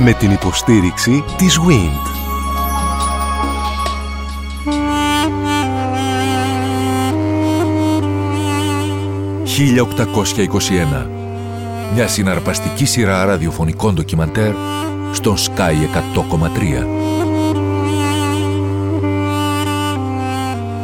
Με την υποστήριξη της WIND. «1821» Μια συναρπαστική σειρά ραδιοφωνικών ντοκιμαντέρ στον Sky 100,3.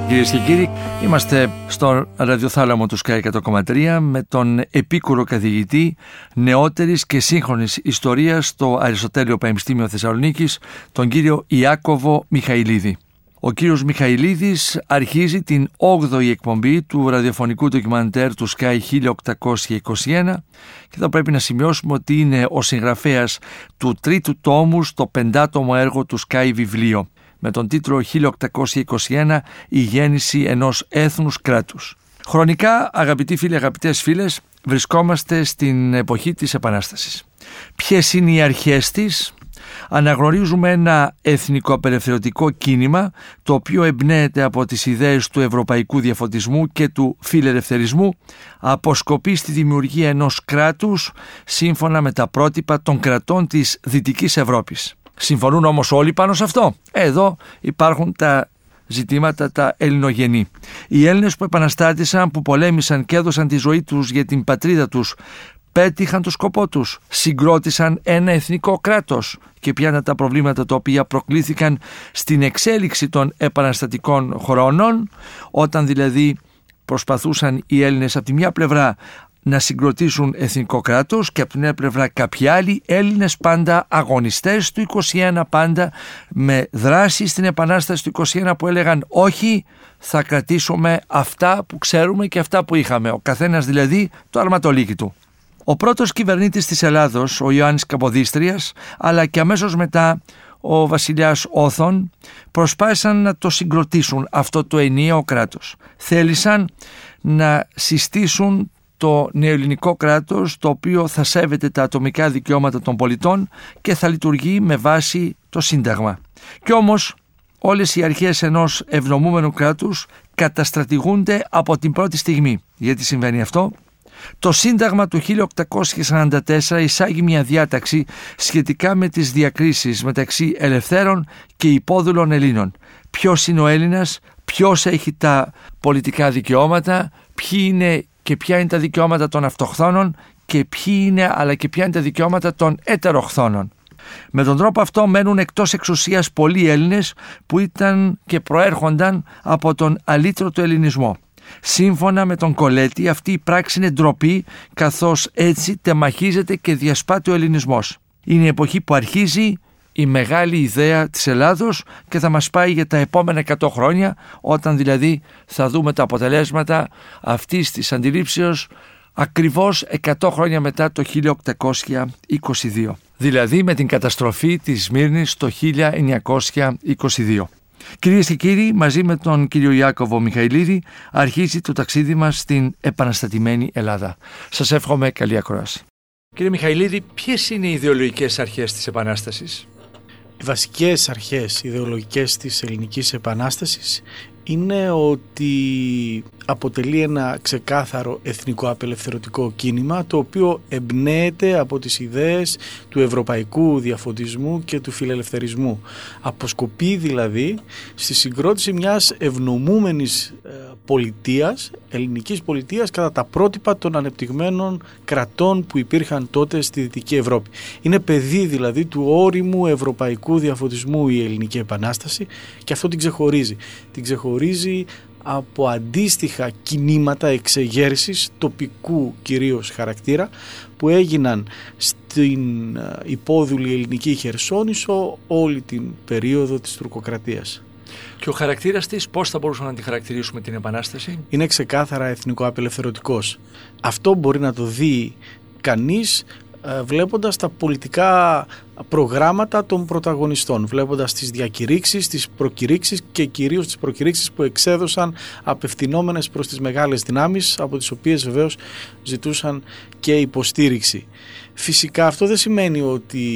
Κυρίες και κύριοι, είμαστε στο ραδιοθάλαμο του Sky 100,3 με τον επίκουρο καθηγητή νεότερης και σύγχρονης ιστορίας στο Αριστοτέλειο Πανεπιστήμιο Θεσσαλονίκης, τον κύριο Ιάκωβο Μιχαηλίδη. Ο κύριος Μιχαηλίδης αρχίζει την 8η εκπομπή του ραδιοφωνικού ντοκιμαντέρ του Sky 1821 και θα πρέπει να σημειώσουμε ότι είναι ο συγγραφέας του τρίτου τόμου στο πεντάτομο έργο του Sky βιβλίο με τον τίτλο 1821 «Η γέννηση ενός έθνους κράτους». Χρονικά, αγαπητοί φίλοι, αγαπητές φίλες, βρισκόμαστε στην εποχή της Επανάστασης. Ποιες είναι οι αρχές της, αναγνωρίζουμε ένα εθνικό απελευθερωτικό κίνημα το οποίο εμπνέεται από τις ιδέες του ευρωπαϊκού διαφωτισμού και του φιλελευθερισμού αποσκοπεί στη δημιουργία ενός κράτους σύμφωνα με τα πρότυπα των κρατών της Δυτικής Ευρώπης. Συμφωνούν όμως όλοι πάνω σε αυτό. Εδώ υπάρχουν τα ζητήματα τα ελληνογενή. Οι Έλληνες που επαναστάτησαν, που πολέμησαν και έδωσαν τη ζωή τους για την πατρίδα τους, πέτυχαν το σκοπό τους, συγκρότησαν ένα εθνικό κράτος και ποια είναι τα προβλήματα τα οποία προκλήθηκαν στην εξέλιξη των επαναστατικών χρόνων, όταν δηλαδή προσπαθούσαν οι Έλληνες από τη μια πλευρά να συγκροτήσουν εθνικό κράτος και από την άλλη πλευρά κάποιοι άλλοι Έλληνες πάντα αγωνιστές του 21 πάντα με δράση στην Επανάσταση του 21 που έλεγαν όχι θα κρατήσουμε αυτά που ξέρουμε και αυτά που είχαμε ο καθένας δηλαδή το αρματολίκι του. Ο πρώτος κυβερνήτης της Ελλάδος, ο Ιωάννης Καποδίστριας, αλλά και αμέσως μετά ο βασιλιάς Όθων προσπάθησαν να το συγκροτήσουν αυτό το ενιαίο κράτος. Θέλησαν να συστήσουν το νεοελληνικό κράτος το οποίο θα σέβεται τα ατομικά δικαιώματα των πολιτών και θα λειτουργεί με βάση το Σύνταγμα. Κι όμως όλες οι αρχές ενός ευνομούμενου κράτους καταστρατηγούνται από την πρώτη στιγμή. Γιατί συμβαίνει αυτό; Το Σύνταγμα του 1844 εισάγει μια διάταξη σχετικά με τις διακρίσεις μεταξύ ελευθέρων και υπόδουλων Ελλήνων. Ποιος είναι ο Έλληνας, ποιος έχει τα πολιτικά δικαιώματα, ποιοι είναι και ποια είναι τα δικαιώματα των αυτοχθόνων και ποιοι είναι αλλά και ποια είναι τα δικαιώματα των ετεροχθόνων. Με τον τρόπο αυτό μένουν εκτός εξουσίας πολλοί Έλληνες που ήταν και προέρχονταν από τον αλήτρωτο ελληνισμό. Σύμφωνα με τον Κολέτη αυτή η πράξη είναι ντροπή καθώς έτσι τεμαχίζεται και διασπάται ο ελληνισμός. Είναι η εποχή που αρχίζει η μεγάλη ιδέα της Ελλάδος και θα μας πάει για τα επόμενα 100 χρόνια όταν δηλαδή θα δούμε τα αποτελέσματα αυτής της αντιλήψεως ακριβώς 100 χρόνια μετά το 1822 δηλαδή με την καταστροφή της Σμύρνης το 1922. Κυρίες και κύριοι, μαζί με τον κύριο Ιάκωβο Μιχαηλίδη αρχίζει το ταξίδι μας στην επαναστατημένη Ελλάδα. Σας εύχομαι καλή ακρόαση. Κύριε Μιχαηλίδη, ποιες είναι οι ιδεολογικές αρχές της Επανάστασης; Οι βασικές αρχές ιδεολογικές της ελληνικής επανάστασης είναι ότι αποτελεί ένα ξεκάθαρο εθνικό απελευθερωτικό κίνημα το οποίο εμπνέεται από τις ιδέες του ευρωπαϊκού διαφωτισμού και του φιλελευθερισμού. Αποσκοπεί δηλαδή στη συγκρότηση μιας ευνομούμενης ε, πολιτείας, ελληνικής πολιτείας κατά τα πρότυπα των ανεπτυγμένων κρατών που υπήρχαν τότε στη Δυτική Ευρώπη. Είναι παιδί δηλαδή του όριμου ευρωπαϊκού διαφωτισμού η Ελληνική Επανάσταση και αυτό την ξεχωρίζει. Την ξεχωρίζει από αντίστοιχα κινήματα εξεγέρσης τοπικού κυρίως χαρακτήρα που έγιναν στην ε, υπόδουλη ελληνική Χερσόνησο όλη την περίοδο της τουρκοκρατίας. Και ο χαρακτήρας της, πώς θα μπορούσαμε να τη χαρακτηρίσουμε την Επανάσταση, Είναι ξεκάθαρα εθνικό απελευθερωτικό. Αυτό μπορεί να το δει κανείς ε, βλέποντας τα πολιτικά προγράμματα των πρωταγωνιστών, βλέποντας τις διακηρύξεις, τις προκηρύξεις και κυρίως τις προκηρύξεις που εξέδωσαν απευθυνόμενες προς τις μεγάλες δυνάμεις από τις οποίες βεβαίως ζητούσαν και υποστήριξη. Φυσικά αυτό δεν σημαίνει ότι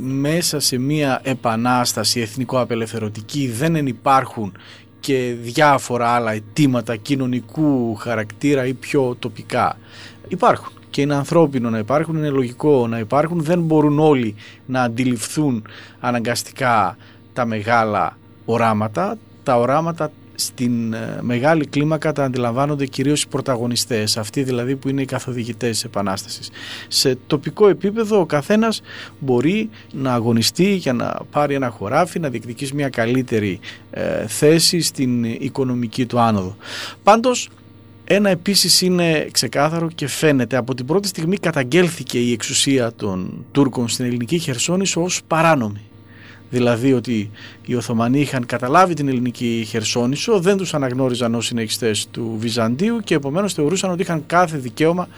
μέσα σε μια επανάσταση εθνικό-απελευθερωτική δεν υπάρχουν και διάφορα άλλα αιτήματα κοινωνικού χαρακτήρα ή πιο τοπικά. Υπάρχουν και είναι ανθρώπινο να υπάρχουν, είναι λογικό να υπάρχουν, δεν μπορούν όλοι να αντιληφθούν αναγκαστικά τα μεγάλα οράματα. Τα οράματα στην ε, μεγάλη κλίμακα τα αντιλαμβάνονται κυρίως οι πρωταγωνιστές, αυτοί δηλαδή που είναι οι καθοδηγητές της Επανάστασης. Σε τοπικό επίπεδο ο καθένας μπορεί να αγωνιστεί για να πάρει ένα χωράφι, να διεκδικήσει μια καλύτερη ε, θέση στην οικονομική του άνοδο. Πάντως ένα επίσης είναι ξεκάθαρο και φαίνεται από την πρώτη στιγμή καταγγέλθηκε η εξουσία των Τούρκων στην ελληνική Χερσόνησο ως παράνομη δηλαδή ότι οι Οθωμανοί είχαν καταλάβει την ελληνική Χερσόνησο, δεν τους αναγνώριζαν ως συνεχιστές του Βυζαντίου και επομένως θεωρούσαν ότι είχαν κάθε δικαίωμα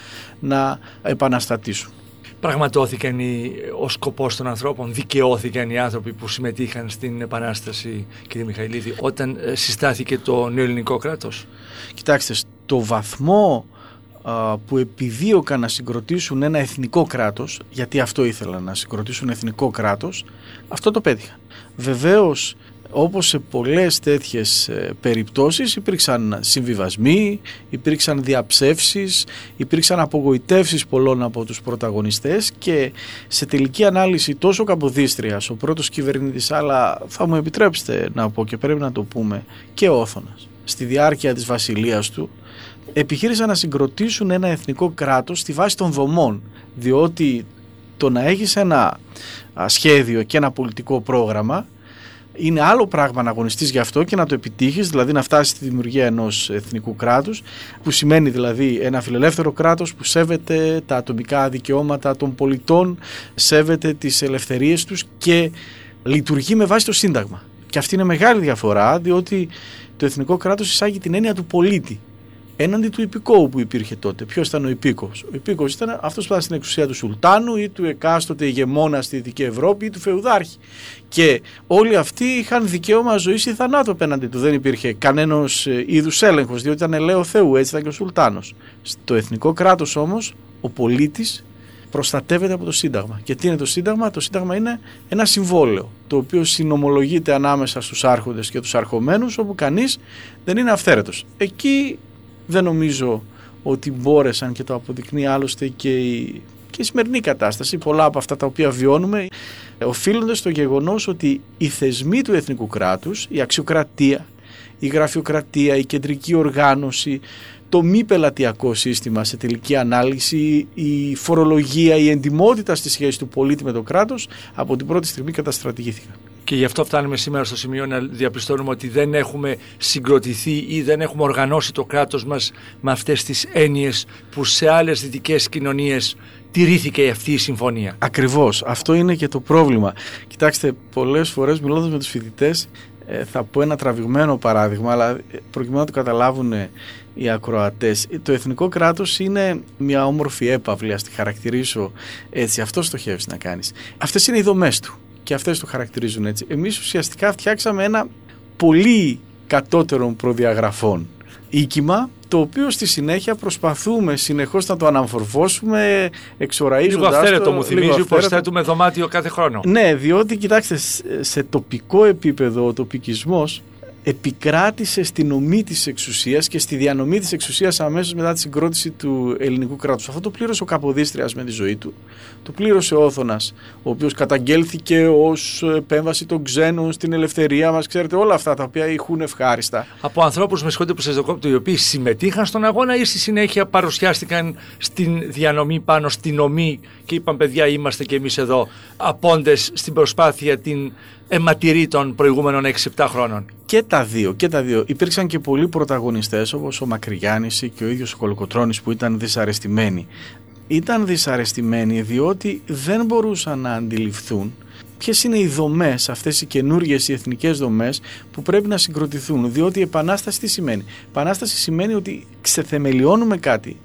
να επαναστατήσουν. Πραγματώθηκαν οι, ο σκοπός των ανθρώπων, δικαιώθηκαν οι άνθρωποι που συμμετείχαν στην Επανάσταση, κύριε Μιχαηλίδη, όταν ε, συστάθηκε το νέο ελληνικό κράτος; Κοιτάξτε, στο βαθμό που επιδίωκαν να συγκροτήσουν ένα εθνικό κράτος, γιατί αυτό ήθελαν να συγκροτήσουν εθνικό κράτος, αυτό το πέτυχαν. Βεβαίως, όπως σε πολλές τέτοιες ε, περιπτώσεις υπήρξαν συμβιβασμοί, υπήρξαν διαψεύσεις, υπήρξαν απογοητεύσεις πολλών από τους πρωταγωνιστές και σε τελική ανάλυση τόσο Καποδίστριας, ο πρώτος κυβερνήτης, αλλά θα μου επιτρέψετε να πω και πρέπει να το πούμε και ο Όθωνας, στη διάρκεια της βασιλείας του επιχείρησαν να συγκροτήσουν ένα εθνικό κράτος στη βάση των δομών διότι το να έχεις ένα σχέδιο και ένα πολιτικό πρόγραμμα είναι άλλο πράγμα να αγωνιστείς γι' αυτό και να το επιτύχεις, δηλαδή να φτάσεις στη δημιουργία ενός εθνικού κράτους, που σημαίνει δηλαδή ένα φιλελεύθερο κράτος που σέβεται τα ατομικά δικαιώματα των πολιτών, σέβεται τις ελευθερίες τους και λειτουργεί με βάση το Σύνταγμα. Και αυτή είναι μεγάλη διαφορά, διότι το εθνικό κράτος εισάγει την έννοια του πολίτη έναντι του υπηκόου που υπήρχε τότε. Ποιος ήταν ο υπήκο. Ο υπήκο ήταν αυτός που ήταν στην εξουσία του Σουλτάνου ή του εκάστοτε ηγεμόνα στη Δυτική Ευρώπη ή του Φεουδάρχη. Και όλοι αυτοί είχαν δικαίωμα ζωής ή θανάτου απέναντι του. Δεν υπήρχε κανένα ε, είδους έλεγχος, διότι ήταν ελαίο Θεού, έτσι ήταν και ο Σουλτάνος. Στο εθνικό κράτος όμως, ο πολίτης προστατεύεται από το Σύνταγμα. Και τι είναι το Σύνταγμα, το Σύνταγμα είναι ένα συμβόλαιο, το οποίο συνομολογείται ανάμεσα στους άρχοντες και τους αρχομένους, όπου κανείς δεν είναι αυθαίρετος. Εκεί δεν νομίζω ότι μπόρεσαν και το αποδεικνύει άλλωστε και η, και η σημερινή κατάσταση. Πολλά από αυτά τα οποία βιώνουμε οφείλονται στο γεγονός ότι οι θεσμοί του εθνικού κράτους, η αξιοκρατία, η γραφειοκρατία, η κεντρική οργάνωση, το μη πελατειακό σύστημα σε τελική ανάλυση, η φορολογία, η εντιμότητα στη σχέση του πολίτη με το κράτος από την πρώτη στιγμή καταστρατηγήθηκαν. Και γι' αυτό φτάνουμε σήμερα στο σημείο να διαπιστώνουμε ότι δεν έχουμε συγκροτηθεί ή δεν έχουμε οργανώσει το κράτος μας με αυτές τις έννοιες που σε άλλες δυτικές κοινωνίες τηρήθηκε αυτή η συμφωνία. Ακριβώς. Αυτό είναι και το πρόβλημα. Κοιτάξτε, πολλές φορές μιλώντας με τους φοιτητές, ε, θα πω ένα τραβηγμένο παράδειγμα, αλλά προκειμένου να το καταλάβουν οι ακροατές. Το εθνικό κράτος είναι μια όμορφη έπαυλη, ας τη χαρακτηρίσω έτσι. Αυτό στοχεύεις να κάνεις. Αυτές είναι οι δομές του και αυτές το χαρακτηρίζουν έτσι. Εμείς ουσιαστικά φτιάξαμε ένα πολύ κατώτερων προδιαγραφών οίκημα το οποίο στη συνέχεια προσπαθούμε συνεχώς να το αναμορφώσουμε εξοραίζοντας λίγο αυθαίρετο το. μου θυμίζει που προσθέτουμε δωμάτιο κάθε χρόνο. Ναι, διότι κοιτάξτε σε τοπικό επίπεδο ο τοπικισμός επικράτησε στην ομή της εξουσίας και στη διανομή της εξουσίας αμέσως μετά τη συγκρότηση του ελληνικού κράτους. Αυτό το πλήρωσε ο Καποδίστριας με τη ζωή του. Το πλήρωσε ο Όθωνας, ο οποίος καταγγέλθηκε ως επέμβαση των ξένων στην ελευθερία μας. Ξέρετε όλα αυτά τα οποία ηχούν ευχάριστα. Από ανθρώπους με σχόλια που σας δοκόπτω, οι οποίοι συμμετείχαν στον αγώνα ή στη συνέχεια παρουσιάστηκαν στην διανομή πάνω στην ομή και είπαν παιδιά είμαστε και εμείς εδώ απόντες στην προσπάθεια την αιματηρή των προηγούμενων 6-7 χρόνων. Και τα δύο, και τα δύο. Υπήρξαν και πολλοί πρωταγωνιστές όπως ο Μακρυγιάννης και ο ίδιος ο Κολοκοτρώνης που ήταν δυσαρεστημένοι. Ήταν δυσαρεστημένοι διότι δεν μπορούσαν να αντιληφθούν ποιες είναι οι δομές, αυτές οι καινούργιες οι εθνικές δομές που πρέπει να συγκροτηθούν. Διότι η επανάσταση τι σημαίνει; Η επανάσταση σημαίνει ότι ξεθεμελιώνουμε κάτι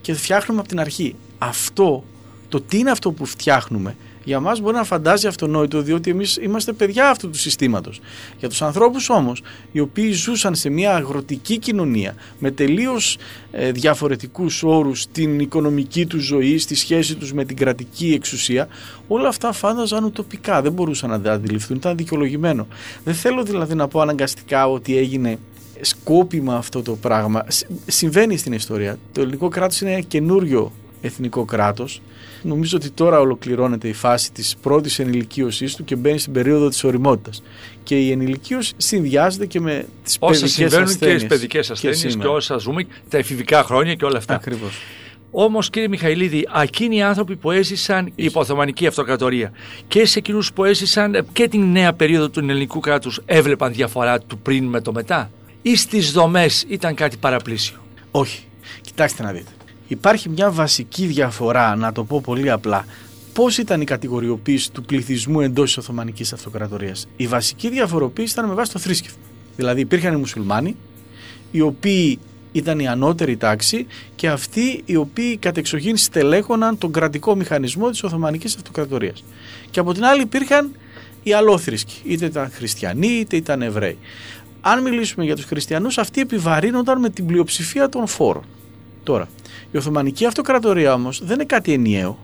και φτιάχνουμε από την αρχή. Αυτό, το τι είναι αυτό που φτιάχνουμε, για μας μπορεί να φαντάζει αυτονόητο διότι εμείς είμαστε παιδιά αυτού του συστήματος. Για τους ανθρώπους όμως οι οποίοι ζούσαν σε μια αγροτική κοινωνία με τελείως ε, διαφορετικούς όρους στην οικονομική τους ζωή, στη σχέση τους με την κρατική εξουσία όλα αυτά φάνταζαν ουτοπικά, δεν μπορούσαν να τα αντιληφθούν, ήταν δικαιολογημένο. Δεν θέλω δηλαδή να πω αναγκαστικά ότι έγινε σκόπιμα αυτό το πράγμα. Συμβαίνει στην ιστορία. Το ελληνικό κράτος είναι ένα καινούριο εθνικό κράτος. Νομίζω ότι τώρα ολοκληρώνεται η φάση της πρώτης ενηλικίωσής του και μπαίνει στην περίοδο της οριμότητας. Και η ενηλικίωση συνδυάζεται και με τις Όσα παιδικές συμβαίνουν ασθένειες. και στις παιδικές ασθένειες και, σήμερα. όσα ζούμε, τα εφηβικά χρόνια και όλα αυτά. Ακριβώς. Όμως, κύριε Μιχαηλίδη, εκείνοι οι άνθρωποι που έζησαν υπό Οθωμανική Αυτοκρατορία και σε εκείνους που έζησαν ε, και την νέα περίοδο του ελληνικού κράτους έβλεπαν διαφορά του πριν με το μετά, ή στις δομές ήταν κάτι παραπλήσιο; Όχι. Κοιτάξτε να δείτε. Υπάρχει μια βασική διαφορά, να το πω πολύ απλά. Πώς ήταν η κατηγοριοποίηση του πληθυσμού εντός της Οθωμανικής Αυτοκρατορίας; Η βασική διαφοροποίηση ήταν με βάση το θρήσκευμα. Δηλαδή υπήρχαν οι μουσουλμάνοι, οι οποίοι ήταν η ανώτερη τάξη και αυτοί οι οποίοι κατεξοχήν στελέχωναν τον κρατικό μηχανισμό της Οθωμανικής Αυτοκρατορίας. Και από την άλλη υπήρχαν οι αλόθρησκοι, είτε ήταν χριστιανοί είτε ήταν Εβραίοι. Αν μιλήσουμε για τους χριστιανούς, αυτοί επιβαρύνονταν με την πλειοψηφία των φόρων. Τώρα, η Οθωμανική Αυτοκρατορία όμως δεν είναι κάτι ενιαίο.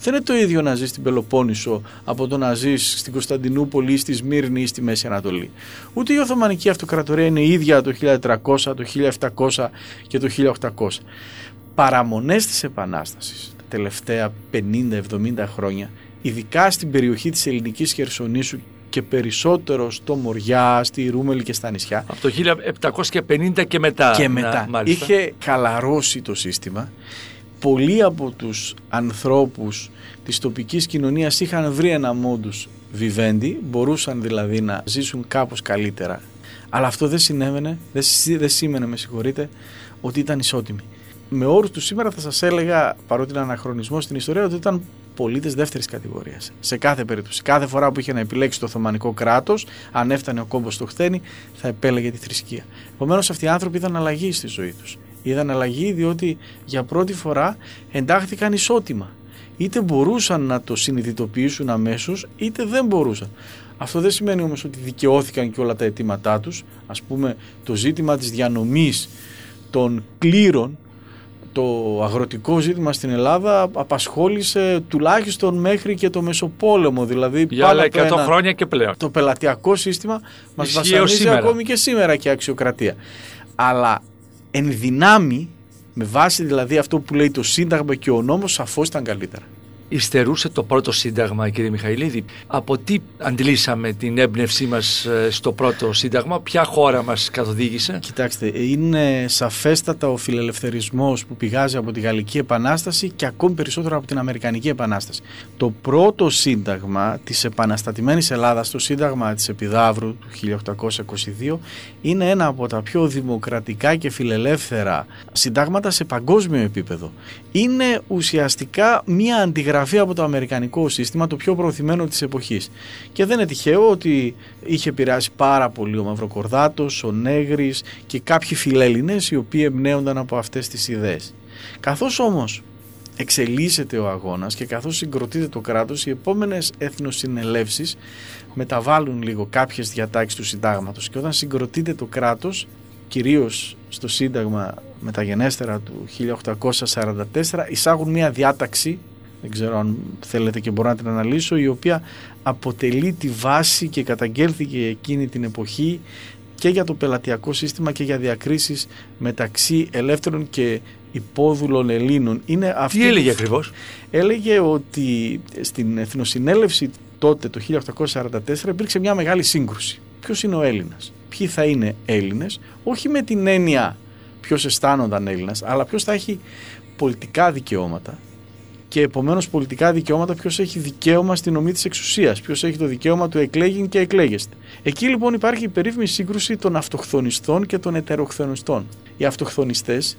Δεν είναι το ίδιο να ζει στην Πελοπόννησο από το να ζεις στην Κωνσταντινούπολη ή στη Σμύρνη ή στη Μέση Ανατολή. Ούτε η Οθωμανική Αυτοκρατορία είναι ίδια το 1300, το 1700 και το 1800. Παραμονές της Επανάστασης τα τελευταία 50-70 χρόνια, ειδικά στην περιοχή της Ελληνικής Χερσονήσου και περισσότερο στο Μοριά, στη Ρούμελη και στα νησιά, Από το 1750 και μετά. και να- μετά μάλιστα. είχε χαλαρώσει το σύστημα. Πολλοί από τους ανθρώπους της τοπικής κοινωνίας είχαν βρει ένα μόντους βιβέντη, μπορούσαν δηλαδή να ζήσουν κάπως καλύτερα. Αλλά αυτό δεν συνέβαινε, δεν, σύ- δεν σήμαινε, με συγχωρείτε, ότι ήταν ισότιμοι. Με όρους του σήμερα θα σας έλεγα, παρότι είναι αναχρονισμός στην ιστορία, ότι ήταν πολίτες δεύτερης κατηγορίας. Σε κάθε περίπτωση. Κάθε φορά που είχε να επιλέξει το Οθωμανικό κράτος, αν έφτανε ο κόμπος στο χθένι, θα επέλεγε τη θρησκεία. Επομένως, αυτοί οι άνθρωποι είδαν αλλαγή στη ζωή τους. Είδαν αλλαγή διότι για πρώτη φορά εντάχθηκαν ισότιμα. Είτε μπορούσαν να το συνειδητοποιήσουν αμέσως, είτε δεν μπορούσαν. Αυτό δεν σημαίνει όμως ότι δικαιώθηκαν και όλα τα αιτήματά τους. Ας πούμε το ζήτημα της διανομής των κλήρων το αγροτικό ζήτημα στην Ελλάδα απασχόλησε τουλάχιστον μέχρι και το Μεσοπόλεμο. Δηλαδή Για πάνω άλλα από 100 ένα- χρόνια και πλέον. το πελατειακό σύστημα μας Ισχύει ως βασανίζει σήμερα. ακόμη και σήμερα και αξιοκρατία. Αλλά εν δυνάμει, με βάση δηλαδή αυτό που λέει το Σύνταγμα και ο νόμος, σαφώς ήταν καλύτερα. Υστερούσε το πρώτο σύνταγμα, κύριε Μιχαηλίδη. Από τι αντλήσαμε την έμπνευσή μας ε, στο πρώτο σύνταγμα, ποια χώρα μας καθοδήγησε; Κοιτάξτε, είναι σαφέστατα ο φιλελευθερισμός που πηγάζει από τη Γαλλική Επανάσταση και ακόμη περισσότερο από την Αμερικανική Επανάσταση. Το πρώτο σύνταγμα της επαναστατημένης Ελλάδας, το σύνταγμα της Επιδαύρου του 1822, είναι ένα από τα πιο δημοκρατικά και φιλελεύθερα συντάγματα σε παγκόσμιο επίπεδο. Είναι ουσιαστικά μία αντιγραφή από το αμερικανικό σύστημα, το πιο προωθημένο της εποχής. Και δεν είναι τυχαίο ότι είχε επηρεάσει πάρα πολύ ο Μαυροκορδάτος, ο Νέγρης και κάποιοι φιλέλληνες οι οποίοι εμπνέονταν από αυτές τις ιδέες. Καθώς όμως εξελίσσεται ο αγώνας και καθώς συγκροτείται το κράτος, οι επόμενες εθνοσυνελεύσεις μεταβάλλουν λίγο κάποιες διατάξεις του συντάγματος και όταν συγκροτείται το κράτος, κυρίως στο σύνταγμα μεταγενέστερα του 1844, εισάγουν μια διάταξη δεν ξέρω αν θέλετε και μπορώ να την αναλύσω, η οποία αποτελεί τη βάση και καταγγέλθηκε εκείνη την εποχή και για το πελατειακό σύστημα και για διακρίσεις μεταξύ ελεύθερων και υπόδουλων Ελλήνων. Είναι αυτή Τι έλεγε που- ακριβώς; Έλεγε ότι στην Εθνοσυνέλευση τότε το 1844 υπήρξε μια μεγάλη σύγκρουση. Ποιος είναι ο Έλληνας, ποιοι θα είναι Έλληνες, όχι με την έννοια ποιος αισθάνονταν Έλληνας, αλλά ποιος θα έχει πολιτικά δικαιώματα και επομένως πολιτικά δικαιώματα ποιος έχει δικαίωμα στην ομή της εξουσίας, ποιος έχει το δικαίωμα του εκλέγην και εκλέγεστε; Εκεί λοιπόν υπάρχει η περίφημη σύγκρουση των αυτοχθονιστών και των ετεροχθονιστών. Οι αυτοχθονιστές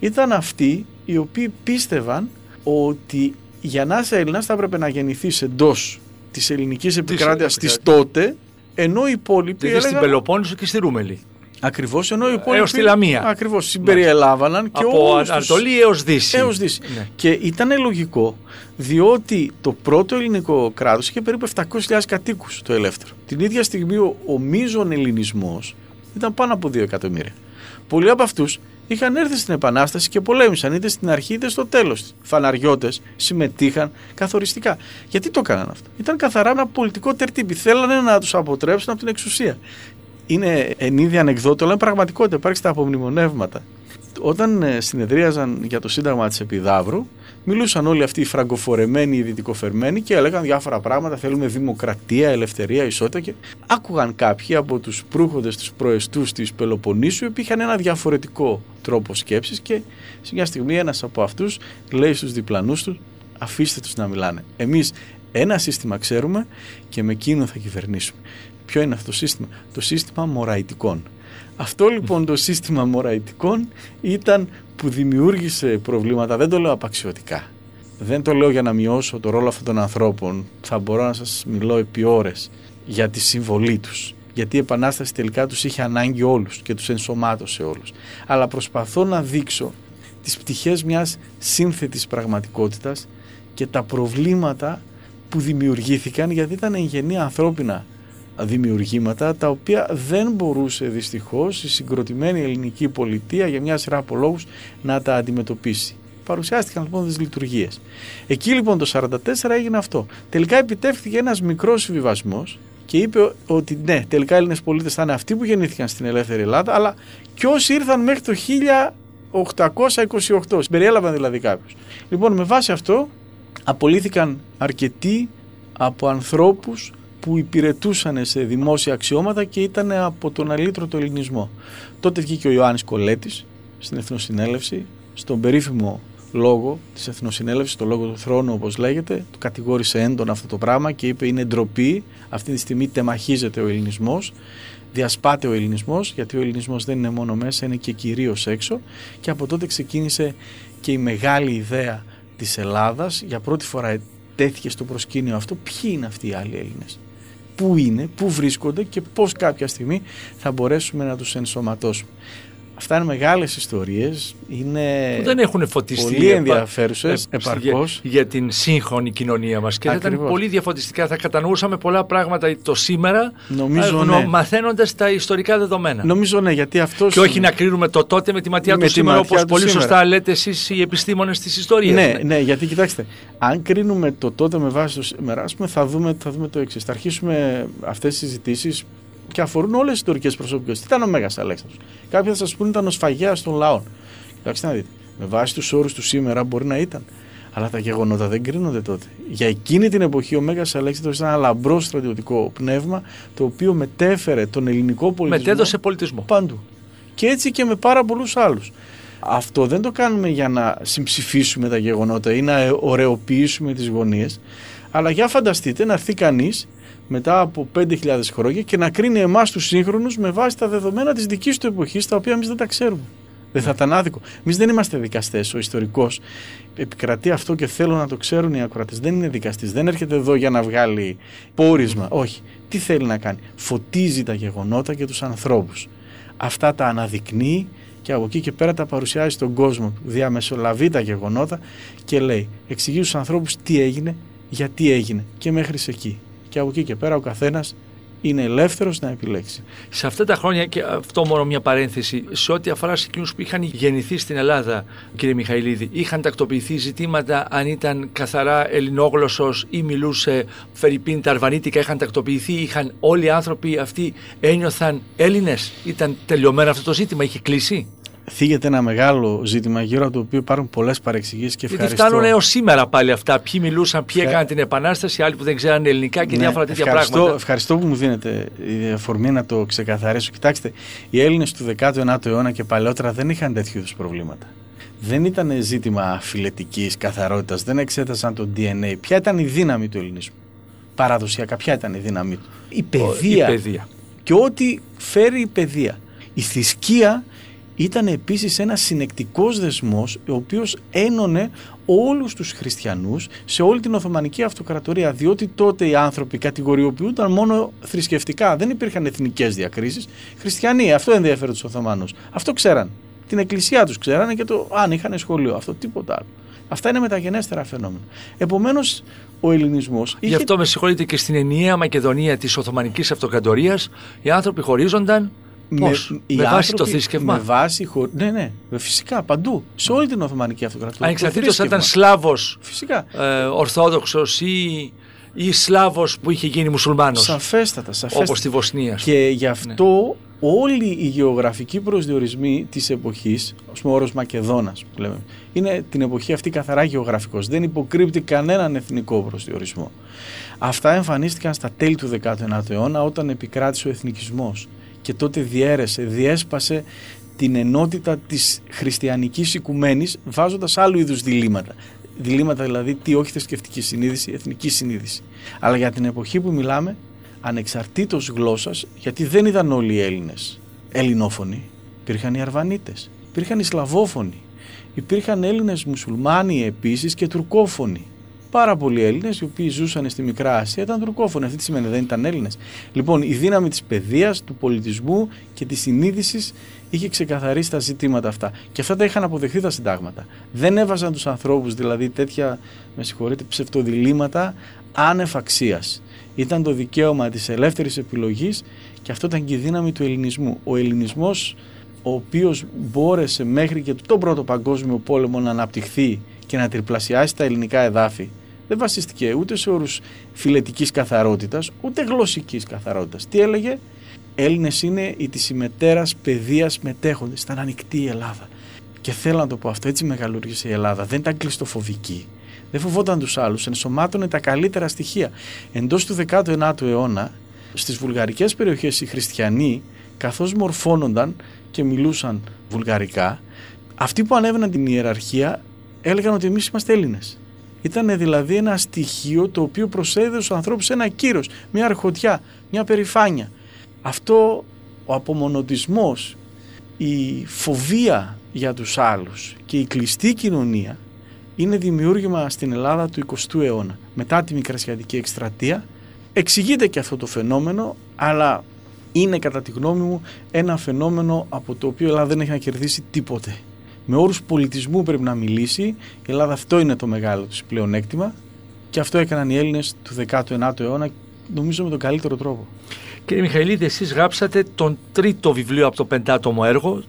ήταν αυτοί οι οποίοι πίστευαν ότι για να είσαι Έλληνας θα έπρεπε να γεννηθείς εντός της ελληνικής επικράτειας της επικράτειας. τότε, ενώ οι υπόλοιποι Δηλαδή στην έλεγαν. Πελοπόννησο και στη Ρούμελη. Ακριβώς, ενώ οι υπόλοιποι. Έως τη Λαμία. Ακριβώς, συμπεριέλαβαν και Από όλους τους- Ανατολή έως Δύση. έως Δύση. Ναι. Και ήταν λογικό διότι το πρώτο ελληνικό κράτος είχε περίπου 700.000 κατοίκους το ελεύθερο. Την ίδια στιγμή ο, ο μείζων ελληνισμός ήταν πάνω από 2 εκατομμύρια. Πολλοί από αυτούς είχαν έρθει στην Επανάσταση και πολέμησαν είτε στην αρχή είτε στο τέλος. Φαναριώτες συμμετείχαν καθοριστικά. Γιατί το έκαναν αυτό; Ήταν καθαρά ένα πολιτικό τερτύπη. Θέλανε να τους αποτρέψουν από την εξουσία. Είναι εν είδη ανεκδότο, αλλά είναι πραγματικότητα. Υπάρχει στα απομνημονεύματα. όταν ε, συνεδρίαζαν για το Σύνταγμα της Επιδαύρου, μιλούσαν όλοι αυτοί οι φραγκοφορεμένοι, οι δυτικοφερμένοι και έλεγαν διάφορα πράγματα. Θέλουμε δημοκρατία, ελευθερία, ισότητα. Και άκουγαν κάποιοι από τους προύχοντες, τους προεστούς της Πελοποννήσου, που είχαν ένα διαφορετικό τρόπο σκέψης και σε μια στιγμή ένας από αυτούς λέει στους διπλανούς του: Αφήστε τους να μιλάνε. Εμείς ένα σύστημα ξέρουμε και με εκείνο θα κυβερνήσουμε. Ποιο είναι αυτό το σύστημα, το σύστημα μωραϊτικών. Αυτό λοιπόν το σύστημα μωραϊτικών ήταν που δημιούργησε προβλήματα, δεν το λέω απαξιωτικά. Δεν το λέω για να μειώσω το ρόλο αυτών των ανθρώπων. Θα μπορώ να σας μιλώ επί ώρες για τη συμβολή τους. Γιατί η Επανάσταση τελικά τους είχε ανάγκη όλους και τους ενσωμάτωσε όλους. Αλλά προσπαθώ να δείξω τις πτυχές μιας σύνθετης πραγματικότητας και τα προβλήματα που δημιουργήθηκαν γιατί ήταν εγγενή ανθρώπινα δημιουργήματα τα οποία δεν μπορούσε δυστυχώς η συγκροτημένη ελληνική πολιτεία για μια σειρά από λόγους να τα αντιμετωπίσει. Παρουσιάστηκαν λοιπόν τις λειτουργίες. Εκεί λοιπόν το 1944 έγινε αυτό. Τελικά επιτεύχθηκε ένας μικρός συμβιβασμός και είπε ότι ναι, τελικά οι Έλληνες πολίτες θα είναι αυτοί που γεννήθηκαν στην ελεύθερη Ελλάδα, αλλά και όσοι ήρθαν μέχρι το 1828. Περιέλαβαν δηλαδή κάποιους. Λοιπόν, με βάση αυτό απολύθηκαν αρκετοί από ανθρώπους που υπηρετούσαν σε δημόσια αξιώματα και ήταν από τον αλήτρωτο ελληνισμό. Τότε βγήκε ο Ιωάννης Κολέτης στην Εθνοσυνέλευση, στον περίφημο λόγο της Εθνοσυνέλευσης, το λόγο του θρόνου όπως λέγεται, του κατηγόρησε έντονα αυτό το πράγμα και είπε είναι ντροπή, αυτή τη στιγμή τεμαχίζεται ο ελληνισμός, διασπάται ο ελληνισμός, γιατί ο ελληνισμός δεν είναι μόνο μέσα, είναι και κυρίως έξω και από τότε ξεκίνησε και η μεγάλη ιδέα της Ελλάδας, για πρώτη φορά τέθηκε στο προσκήνιο αυτό, ποιοι είναι αυτοί οι άλλοι Έλληνες; Πού είναι, πού βρίσκονται και πώς κάποια στιγμή θα μπορέσουμε να τους ενσωματώσουμε. Αυτά είναι μεγάλες ιστορίες, είναι που δεν έχουν φωτιστεί πολύ ενδιαφέρουσες, για, για την σύγχρονη κοινωνία μας και θα ήταν πολύ διαφωτιστικά, θα κατανοούσαμε πολλά πράγματα το σήμερα Νομίζω, ναι. μαθαίνοντας τα ιστορικά δεδομένα. Νομίζω ναι, γιατί αυτός. Και όχι να κρίνουμε το τότε με τη ματιά με του σήμερα όπως πολύ σήμερα. σωστά λέτε εσείς οι επιστήμονες της ιστορίας. Ναι, ναι, ναι, γιατί κοιτάξτε, αν κρίνουμε το τότε με βάση το σήμερα, πούμε, θα δούμε, θα δούμε το εξής. Θα αρχίσουμε αυτές τις συζητήσεις και αφορούν όλες τις ιστορικές προσωπικότητε. Τι ήταν ο Μέγας Αλέξανδρος; Κάποιοι θα σας πούνε ήταν ο σφαγέας των λαών. Κοιτάξτε να δείτε. Με βάση τους όρους του σήμερα μπορεί να ήταν. Αλλά τα γεγονότα δεν κρίνονται τότε. Για εκείνη την εποχή ο Μέγας Αλέξανδρος ήταν ένα λαμπρό στρατιωτικό πνεύμα το οποίο μετέφερε τον ελληνικό πολιτισμό. Μετέδωσε πολιτισμό. Παντού. Και έτσι και με πάρα πολλούς άλλους. Αυτό δεν το κάνουμε για να συμψηφίσουμε τα γεγονότα ή να ωρεοποιήσουμε τις γωνίες. Αλλά για φανταστείτε να έρθει κανείς μετά από 5.000 χρόνια και να κρίνει εμάς τους σύγχρονους με βάση τα δεδομένα της δικής του εποχής, τα οποία εμείς δεν τα ξέρουμε. Δεν θα ήταν άδικο. Εμείς δεν είμαστε δικαστές. Ο ιστορικός επικρατεί αυτό και θέλω να το ξέρουν οι ακροατές. Δεν είναι δικαστής. Δεν έρχεται εδώ για να βγάλει πόρισμα. Όχι. Τι θέλει να κάνει; Φωτίζει τα γεγονότα και τους ανθρώπους. Αυτά τα αναδεικνύει και από εκεί και πέρα τα παρουσιάζει στον κόσμο. Διαμεσολαβεί τα γεγονότα και λέει, εξηγεί στους ανθρώπους τι έγινε, γιατί έγινε και μέχρι εκεί και από εκεί και πέρα ο καθένας είναι ελεύθερος να επιλέξει. Σε αυτά τα χρόνια, και αυτό μόνο μια παρένθεση, σε ό,τι αφορά σε εκείνους που είχαν γεννηθεί στην Ελλάδα, κύριε Μιχαηλίδη, είχαν τακτοποιηθεί ζητήματα αν ήταν καθαρά ελληνόγλωσσος ή μιλούσε φερρυπίν τα αρβανίτικα, είχαν τακτοποιηθεί, είχαν όλοι οι άνθρωποι αυτοί ένιωθαν Έλληνες, ήταν τελειωμένο αυτό το ζήτημα, είχε κλείσει; Θίγεται ένα μεγάλο ζήτημα γύρω από το οποίο υπάρχουν πολλές παρεξηγήσεις και ευχαριστώ. Γιατί φτάνουν έως σήμερα πάλι αυτά. Ποιοι μιλούσαν, ποιοι έκαναν την Επανάσταση, άλλοι που δεν ξέραν ελληνικά και ναι, διάφορα τέτοια ευχαριστώ, πράγματα. Ευχαριστώ που μου δίνετε η αφορμή να το ξεκαθαρίσω. Κοιτάξτε, οι Έλληνες του 19ου αιώνα και παλαιότερα δεν είχαν τέτοιου είδους προβλήματα. Δεν ήταν ζήτημα φιλετικής καθαρότητας, δεν εξέτασαν το DNA. Ποια ήταν η δύναμη του ελληνισμού; Παραδοσιακά, ποια ήταν η δύναμη του; Η παιδεία. Η παιδεία. Και ό,τι φέρει η παιδεία. Η θρησκεία ήταν επίσης ένας συνεκτικός δεσμός ο οποίος ένωνε όλους τους χριστιανούς σε όλη την Οθωμανική Αυτοκρατορία διότι τότε οι άνθρωποι κατηγοριοποιούνταν μόνο θρησκευτικά. Δεν υπήρχαν εθνικές διακρίσεις. Χριστιανοί αυτό ενδιαφέρον τους Οθωμανούς αυτό ξέραν. Την εκκλησία τους ξέρανε και το αν είχαν σχολείο αυτό τίποτα άλλο. Αυτά είναι μεταγενέστερα φαινόμενα. Επομένως, ο ελληνισμός. Είχε... Γι' αυτό με συγχωρείτε και στην ενιαία Μακεδονία της Οθωμανικής Αυτοκρατορίας οι άνθρωποι χωρίζονταν Πώς, με, με βάση το θρησκευμά. Με βάση, χω... ναι, ναι, φυσικά παντού, σε όλη την Οθωμανική Αυτοκρατορία. Ανεξαρτήτως αν ήταν Σλάβος, φυσικά. Ε, Ορθόδοξος ή, ή Σλάβος που είχε γίνει μουσουλμάνος. Σαφέστατα, σαφέστατα. Όπως στη Βοσνία. Και γι' αυτό όλοι οι γεωγραφικοί προσδιορισμοί της εποχής, ως πούμε όρος Μακεδόνας που λέμε, είναι την εποχή αυτή καθαρά γεωγραφικός, δεν υποκρύπτει κανέναν εθνικό προσδιορισμό. Αυτά εμφανίστηκαν στα τέλη του 19ου αιώνα όταν επικράτησε ο εθνικισμός και τότε διέρεσε, διέσπασε την ενότητα της χριστιανικής οικουμένης βάζοντας άλλου είδους διλήμματα. Διλήμματα δηλαδή τι όχι θρησκευτική συνείδηση, εθνική συνείδηση. Αλλά για την εποχή που μιλάμε ανεξαρτήτως γλώσσας, γιατί δεν ήταν όλοι οι Έλληνες ελληνόφωνοι. Υπήρχαν οι Αρβανίτες, υπήρχαν οι Σλαβόφωνοι, υπήρχαν Έλληνες μουσουλμάνοι επίσης και τουρκόφωνοι. Πάρα πολλοί Έλληνες οι οποίοι ζούσαν στη Μικρά Ασία ήταν τουρκόφωνοι. Αυτή τη σημαίνει δεν ήταν Έλληνες. Λοιπόν, η δύναμη της παιδείας, του πολιτισμού και της συνείδησης είχε ξεκαθαρίσει τα ζητήματα αυτά. Και αυτά τα είχαν αποδεχθεί τα συντάγματα. Δεν έβαζαν τους ανθρώπους δηλαδή τέτοια, με συγχωρείτε, ψευτοδιλήμματα άνευ αξίας ήταν το δικαίωμα της ελεύθερης επιλογής και αυτό ήταν και η δύναμη του ελληνισμού. Ο ελληνισμός ο οποίος μπόρεσε μέχρι και τον πρώτο παγκόσμιο πόλεμο να αναπτυχθεί και να τριπλασιάσει τα ελληνικά εδάφη δεν βασίστηκε ούτε σε όρους φιλετικής καθαρότητας ούτε γλωσσικής καθαρότητας. Τι έλεγε; Έλληνες είναι οι της ημετέρας παιδείας μετέχοντες. Ήταν ανοιχτή η Ελλάδα. Και θέλω να το πω αυτό, έτσι μεγαλούργησε η Ελλάδα. Δεν ήταν κλειστοφοβική δεν φοβόταν τους άλλους, ενσωμάτωνε τα καλύτερα στοιχεία. Εντός του 19ου αιώνα, στις βουλγαρικές περιοχές οι χριστιανοί, καθώς μορφώνονταν και μιλούσαν βουλγαρικά, αυτοί που ανέβαιναν την ιεραρχία έλεγαν ότι εμείς είμαστε Έλληνες. Ήταν δηλαδή ένα στοιχείο το οποίο προσέδωσε στου ανθρώπου ένα κύρος, μια αρχοντιά, μια περηφάνεια. Αυτό ο απομονωτισμός, η φοβία για τους άλλους και η κλειστή κοινωνία είναι δημιούργημα στην Ελλάδα του 20ου αιώνα. Μετά τη Μικρασιατική εκστρατεία εξηγείται και αυτό το φαινόμενο, αλλά είναι κατά τη γνώμη μου ένα φαινόμενο από το οποίο η Ελλάδα δεν έχει να κερδίσει τίποτε. Με όρους πολιτισμού πρέπει να μιλήσει, η Ελλάδα αυτό είναι το μεγάλο της πλεονέκτημα και αυτό έκαναν οι Έλληνες του 19ου αιώνα νομίζω με τον καλύτερο τρόπο. Κύριε Μιχαηλίδη, εσείς γράψατε τον τρίτο βιβλίο από το πεντάτομο έργο,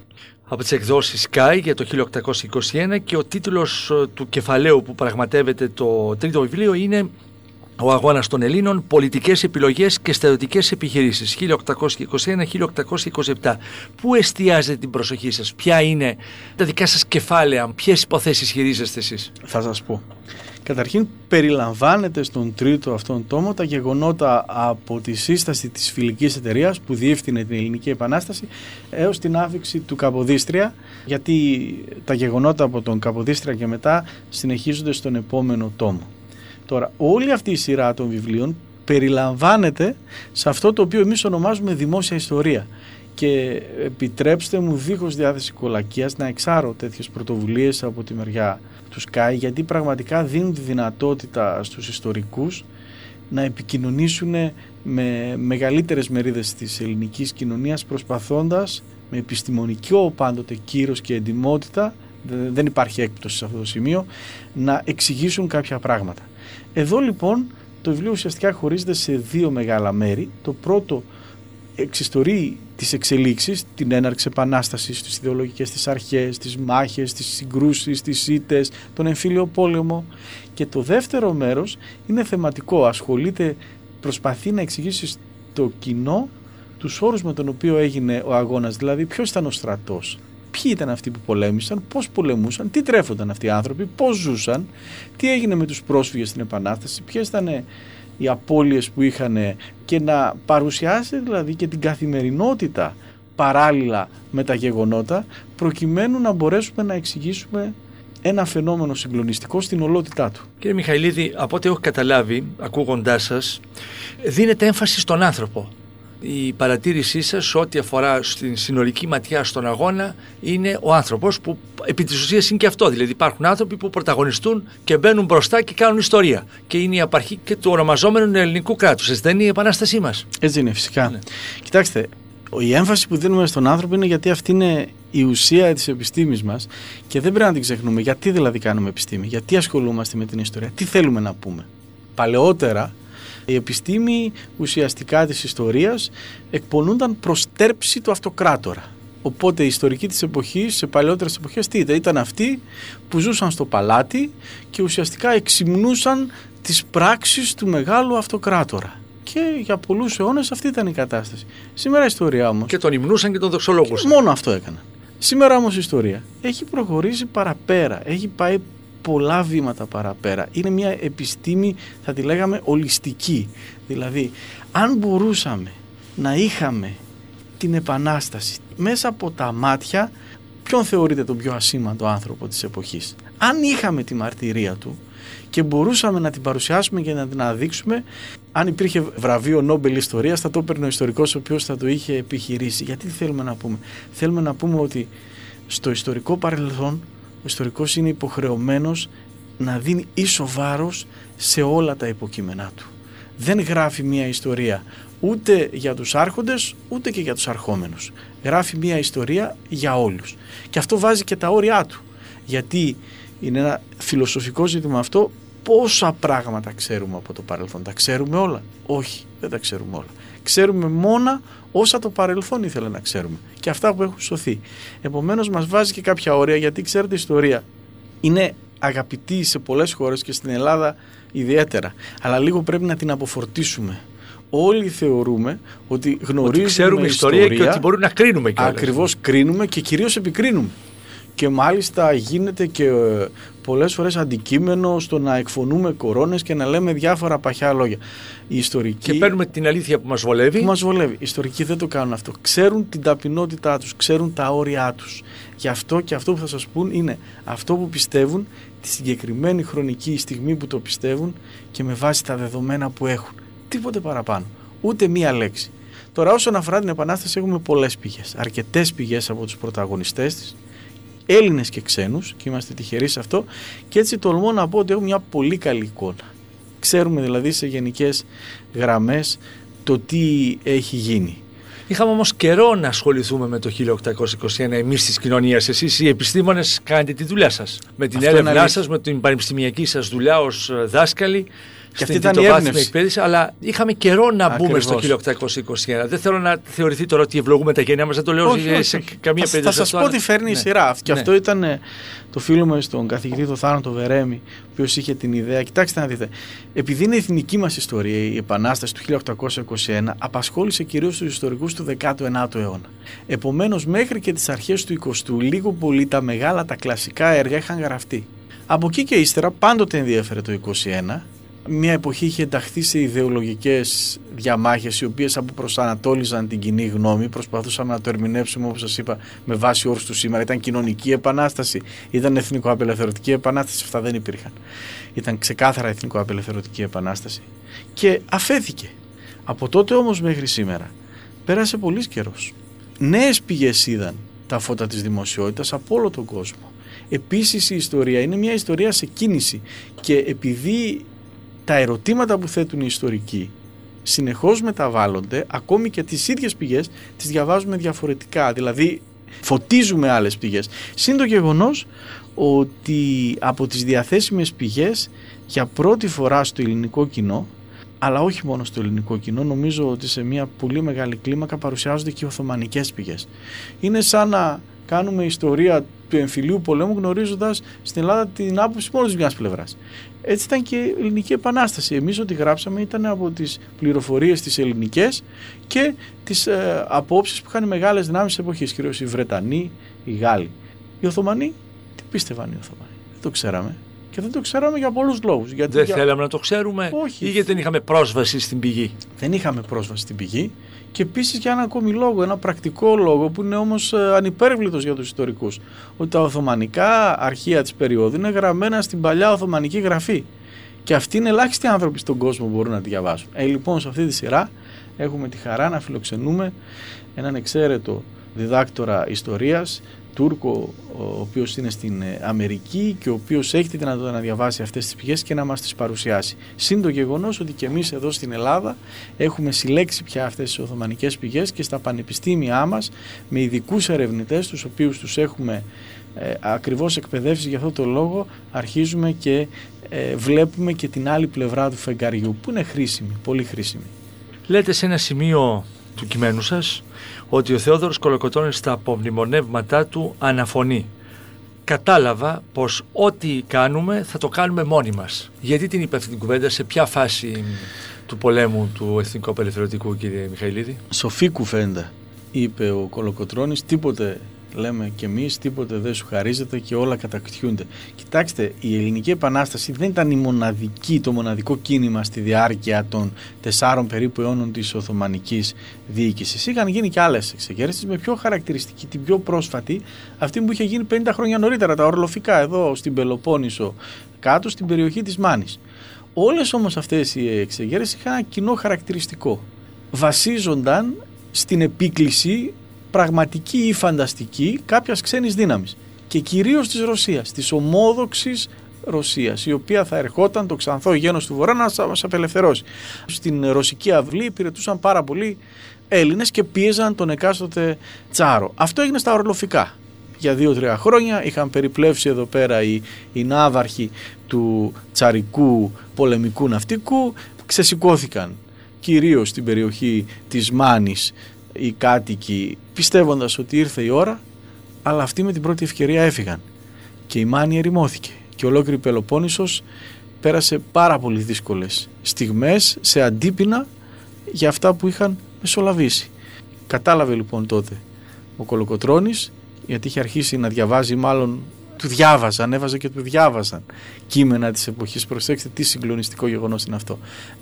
από τις εκδόσεις Sky για το 1821 και ο τίτλος ε, του κεφαλαίου που πραγματεύεται το τρίτο βιβλίο είναι ο αγώνας των Ελλήνων, πολιτικές επιλογές και στρατιωτικές επιχειρήσεις 1821-1827. Πού εστιάζετε την προσοχή σας, ποια είναι τα δικά σας κεφάλαια, ποιες υποθέσεις χειρίζεστε εσείς; Θα σας πω. Καταρχήν περιλαμβάνεται στον τρίτο αυτόν τόμο τα γεγονότα από τη σύσταση της φιλικής εταιρείας που διεύθυνε την Ελληνική Επανάσταση έως την άφηξη του Καποδίστρια γιατί τα γεγονότα από τον Καποδίστρια και μετά συνεχίζονται στον επόμενο τόμο. Τώρα όλη αυτή η σειρά των βιβλίων περιλαμβάνεται σε αυτό το οποίο εμείς ονομάζουμε δημόσια ιστορία και επιτρέψτε μου δίχως διάθεση κολακίας να εξάρω τέτοιες πρωτοβουλίες από τη μεριά του ΣΚΑΙ γιατί πραγματικά δίνουν τη δυνατότητα στους ιστορικούς να επικοινωνήσουν με μεγαλύτερες μερίδες της ελληνικής κοινωνίας προσπαθώντας με επιστημονικό πάντοτε κύρος και εντιμότητα δεν υπάρχει έκπτωση σε αυτό το σημείο να εξηγήσουν κάποια πράγματα. Εδώ λοιπόν το βιβλίο ουσιαστικά χωρίζεται σε δύο μεγάλα μέρη. Το πρώτο εξιστορεί τις εξελίξεις, την έναρξη επανάστασης, τις ιδεολογικές της αρχές, τις μάχες, τις συγκρούσεις, τις ήττες, τον εμφύλιο πόλεμο. Και το δεύτερο μέρος είναι θεματικό, ασχολείται, προσπαθεί να εξηγήσει στο κοινό τους όρους με τον οποίο έγινε ο αγώνας, δηλαδή ποιος ήταν ο στρατός, ποιοι ήταν αυτοί που πολέμησαν, πώς πολεμούσαν, τι τρέφονταν αυτοί οι άνθρωποι, πώς ζούσαν, τι έγινε με τους πρόσφυγες στην Επανάσταση, ποιες ήταν οι απώλειες που είχαν και να παρουσιάσει δηλαδή και την καθημερινότητα παράλληλα με τα γεγονότα προκειμένου να μπορέσουμε να εξηγήσουμε ένα φαινόμενο συγκλονιστικό στην ολότητά του. Κύριε Μιχαηλίδη, από ό,τι έχω καταλάβει ακούγοντάς σας, δίνεται έμφαση στον άνθρωπο η παρατήρησή σας ό,τι αφορά στην συνολική ματιά στον αγώνα είναι ο άνθρωπος που επί της ουσίας είναι και αυτό. Δηλαδή υπάρχουν άνθρωποι που πρωταγωνιστούν και μπαίνουν μπροστά και κάνουν ιστορία. Και είναι η απαρχή και του ονομαζόμενου ελληνικού κράτους. Έτσι δεν είναι η επανάστασή μας. Έτσι είναι φυσικά. Ναι. Κοιτάξτε, η έμφαση που δίνουμε στον άνθρωπο είναι γιατί αυτή είναι η ουσία της επιστήμης μας και δεν πρέπει να την ξεχνούμε. Γιατί δηλαδή κάνουμε επιστήμη, γιατί ασχολούμαστε με την ιστορία, τι θέλουμε να πούμε. Παλαιότερα η επιστήμη ουσιαστικά της ιστορίας εκπονούνταν προς τέρψη του αυτοκράτορα. Οπότε οι ιστορικοί της εποχής, σε παλαιότερες εποχές, τι ήταν, ήταν αυτοί που ζούσαν στο παλάτι και ουσιαστικά εξυμνούσαν τις πράξεις του μεγάλου αυτοκράτορα. Και για πολλούς αιώνες αυτή ήταν η κατάσταση. Σήμερα η ιστορία όμω. Και τον υμνούσαν και τον δοξολόγουσαν. Μόνο αυτό έκανα. Σήμερα όμως η ιστορία έχει προχωρήσει παραπέρα. Έχει πάει πολλά βήματα παραπέρα. Είναι μια επιστήμη, θα τη λέγαμε, ολιστική. Δηλαδή, αν μπορούσαμε να είχαμε την Επανάσταση μέσα από τα μάτια ποιον θεωρείται τον πιο ασήμαντο άνθρωπο της εποχής; Αν είχαμε τη μαρτυρία του και μπορούσαμε να την παρουσιάσουμε και να την αναδείξουμε, αν υπήρχε βραβείο Νόμπελ Ιστορίας θα το έπαιρνε ο ιστορικός ο οποίος θα το είχε επιχειρήσει. Γιατί τι θέλουμε να πούμε; Θέλουμε να πούμε ότι στο ιστορικό παρελθόν ο ιστορικός είναι υποχρεωμένος να δίνει ίσο βάρος σε όλα τα υποκείμενά του. Δεν γράφει μια ιστορία ούτε για τους άρχοντες ούτε και για τους αρχόμενους. Γράφει μια ιστορία για όλους. Και αυτό βάζει και τα όρια του. Γιατί είναι ένα φιλοσοφικό ζήτημα αυτό πόσα πράγματα ξέρουμε από το παρελθόν. Τα ξέρουμε όλα; Όχι, δεν τα ξέρουμε όλα. Ξέρουμε μόνα όσα το παρελθόν ήθελε να ξέρουμε και αυτά που έχουν σωθεί. Επομένως μας βάζει και κάποια όρια γιατί ξέρετε η ιστορία είναι αγαπητή σε πολλές χώρες και στην Ελλάδα ιδιαίτερα. Αλλά λίγο πρέπει να την αποφορτίσουμε όλοι θεωρούμε ότι γνωρίζουμε ότι ξέρουμε ιστορία, και ότι μπορούμε να κρίνουμε κιόλας. Ακριβώς κρίνουμε και κυρίως επικρίνουμε. Και μάλιστα γίνεται και ε, πολλές φορές αντικείμενο στο να εκφωνούμε κορώνες και να λέμε διάφορα παχιά λόγια. Οι ιστορικοί... Και παίρνουμε την αλήθεια που μας βολεύει. Που μας βολεύει. Οι ιστορικοί δεν το κάνουν αυτό. Ξέρουν την ταπεινότητά τους, ξέρουν τα όρια τους. Γι' αυτό και αυτό που θα σας πούν είναι αυτό που πιστεύουν τη συγκεκριμένη χρονική στιγμή που το πιστεύουν και με βάση τα δεδομένα που έχουν. Τίποτε παραπάνω. Ούτε μία λέξη. Τώρα, όσον αφορά την Επανάσταση, έχουμε πολλές πηγές. Αρκετές πηγές από τους πρωταγωνιστές της, Έλληνες και ξένους, και είμαστε τυχεροί σε αυτό. Και έτσι τολμώ να πω ότι έχουμε μια πολύ καλή εικόνα. Ξέρουμε δηλαδή σε γενικές γραμμές το τι έχει γίνει. Είχαμε όμως καιρό να ασχοληθούμε με το 1821 εμείς της κοινωνίας. Εσείς οι επιστήμονες κάνετε τη δουλειά σας. Με την έρευνά σας, με την πανεπιστημιακή σας δουλειά ως δάσκαλοι. Και αυτή ήταν η εκπαίδευσης, αλλά είχαμε καιρό να μπούμε στο 1821. Δεν θέλω να θεωρηθεί τώρα ότι ευλογούμε τα γένεια μας, δεν το λέω όχι, σε όχι. καμία περίπτωση. Θα σας πω τι φέρνει ναι. η σειρά. Και ναι. αυτό ήταν ε, το φίλο μου στον καθηγητή του Θάνατο Βερέμι, ο οποίος είχε την ιδέα. Κοιτάξτε να δείτε. Επειδή είναι η εθνική μας ιστορία, η Επανάσταση του 1821 απασχόλησε κυρίως τους ιστορικούς του 19ου αιώνα. Επομένως, μέχρι και τις αρχές του 20ου, λίγο πολύ τα μεγάλα, τα κλασικά έργα είχαν γραφτεί. Από εκεί και ύστερα πάντοτε ενδιέφερε το 21 μια εποχή είχε ενταχθεί σε ιδεολογικές διαμάχες οι οποίες αποπροσανατόλιζαν την κοινή γνώμη προσπαθούσαμε να το ερμηνεύσουμε όπως σας είπα με βάση όρους του σήμερα. Ήταν κοινωνική επανάσταση ήταν εθνικοαπελευθερωτική επανάσταση αυτά δεν υπήρχαν. Ήταν ξεκάθαρα εθνικοαπελευθερωτική επανάσταση. Και αφέθηκε. Από τότε όμως μέχρι σήμερα πέρασε πολύς καιρός. νέες πηγές είδαν τα φώτα της δημοσιότητας από όλο τον κόσμο. Επίσης η ιστορία είναι μια ιστορία σε κίνηση. Και επειδή τα ερωτήματα που θέτουν οι ιστορικοί συνεχώς μεταβάλλονται, ακόμη και τις ίδιες πηγές τις διαβάζουμε διαφορετικά, δηλαδή φωτίζουμε άλλες πηγές. Συν το γεγονός ότι από τις διαθέσιμες πηγές για πρώτη φορά στο ελληνικό κοινό αλλά όχι μόνο στο ελληνικό κοινό, νομίζω ότι σε μια πολύ μεγάλη κλίμακα παρουσιάζονται και οι Οθωμανικές πηγές. Είναι σαν να κάνουμε ιστορία του εμφυλίου πολέμου γνωρίζοντας στην Ελλάδα την άποψη μόνο της μιας πλευράς. Έτσι ήταν και η Ελληνική Επανάσταση. Εμείς ό,τι γράψαμε ήταν από τις πληροφορίες τις ελληνικές και τις ε, απόψεις που είχαν μεγάλες δυνάμεις της εποχής, κυρίως οι Βρετανοί, οι Γάλλοι. Οι Οθωμανοί, τι πίστευαν οι Οθωμανοί, δεν το ξέραμε. Και δεν το ξέραμε για πολλούς λόγους. Δεν για... θέλαμε να το ξέρουμε, Όχι. ή γιατί δεν είχαμε πρόσβαση στην πηγή; Δεν είχαμε πρόσβαση στην πηγή. Και επίσης για ένα ακόμη λόγο, ένα πρακτικό λόγο που είναι όμως ε, ανυπέρβλητος για τους ιστορικούς. Ότι τα Οθωμανικά αρχεία της περίοδου είναι γραμμένα στην παλιά Οθωμανική γραφή. Και αυτοί είναι ελάχιστοι άνθρωποι στον κόσμο που μπορούν να τη διαβάσουν. Ε, λοιπόν, σε αυτή τη σειρά έχουμε τη χαρά να φιλοξενούμε έναν εξαίρετο διδάκτορα ιστορίας Τούρκο ο οποίος είναι στην ε, Αμερική και ο οποίος έχει τη δυνατότητα να διαβάσει αυτές τις πηγές και να μας τις παρουσιάσει. Συν το γεγονός ότι και εμείς εδώ στην Ελλάδα έχουμε συλλέξει πια αυτές τις Οθωμανικές πηγές και στα πανεπιστήμια μας με ειδικούς ερευνητές τους οποίους τους έχουμε ε, ακριβώς εκπαιδεύσει για αυτό το λόγο αρχίζουμε και ε, βλέπουμε και την άλλη πλευρά του φεγγαριού που είναι χρήσιμη, πολύ χρήσιμη. Λέτε σε ένα σημείο του κειμένου σας ότι ο Θεόδωρος Κολοκοτώνης στα απομνημονεύματά του αναφωνεί κατάλαβα πως ό,τι κάνουμε θα το κάνουμε μόνοι μας. Γιατί την είπε αυτή την κουβέντα, σε ποια φάση του πολέμου του Εθνικού Απελευθερωτικού κύριε Μιχαηλίδη; Σοφή κουβέντα είπε ο Κολοκοτρώνης, τίποτε λέμε και εμείς τίποτε δεν σου χαρίζεται και όλα κατακτιούνται. Κοιτάξτε, η Ελληνική Επανάσταση δεν ήταν η μοναδική, το μοναδικό κίνημα στη διάρκεια των τεσσάρων περίπου αιώνων της Οθωμανικής διοίκησης. Είχαν γίνει και άλλες εξεγέρσεις με πιο χαρακτηριστική, την πιο πρόσφατη, αυτή που είχε γίνει 50 χρόνια νωρίτερα, τα ορλοφικά εδώ στην Πελοπόννησο, κάτω στην περιοχή της Μάνης. Όλες όμως αυτές οι εξεγέρσεις είχαν ένα κοινό χαρακτηριστικό. Βασίζονταν στην επίκληση πραγματική ή φανταστική κάποιας ξένης δύναμης. Και κυρίως της Ρωσίας, της ομόδοξης Ρωσίας, η οποία θα ερχόταν το ξανθό γένος του Βορρά να μας απελευθερώσει. Στην ρωσική αυλή υπηρετούσαν πάρα πολλοί Έλληνες και πίεζαν τον εκάστοτε τσάρο. Αυτό έγινε στα ορλοφικά. Για δύο-τρία χρόνια είχαν περιπλέψει εδώ πέρα οι, οι ναύαρχοι του τσαρικού πολεμικού ναυτικού, ξεσηκώθηκαν κυρίως στην περιοχή της Μάνης οι κάτοικοι πιστεύοντας ότι ήρθε η ώρα αλλά αυτοί με την πρώτη ευκαιρία έφυγαν και η Μάνη ερημώθηκε και ολόκληρη Πελοπόννησος πέρασε πάρα πολύ δύσκολες στιγμές σε αντίπεινα για αυτά που είχαν μεσολαβήσει. Κατάλαβε λοιπόν τότε ο Κολοκοτρώνης γιατί είχε αρχίσει να διαβάζει μάλλον του διάβαζαν, έβαζε και του διάβαζαν κείμενα της εποχής. Προσέξτε τι συγκλονιστικό γεγονός είναι αυτό.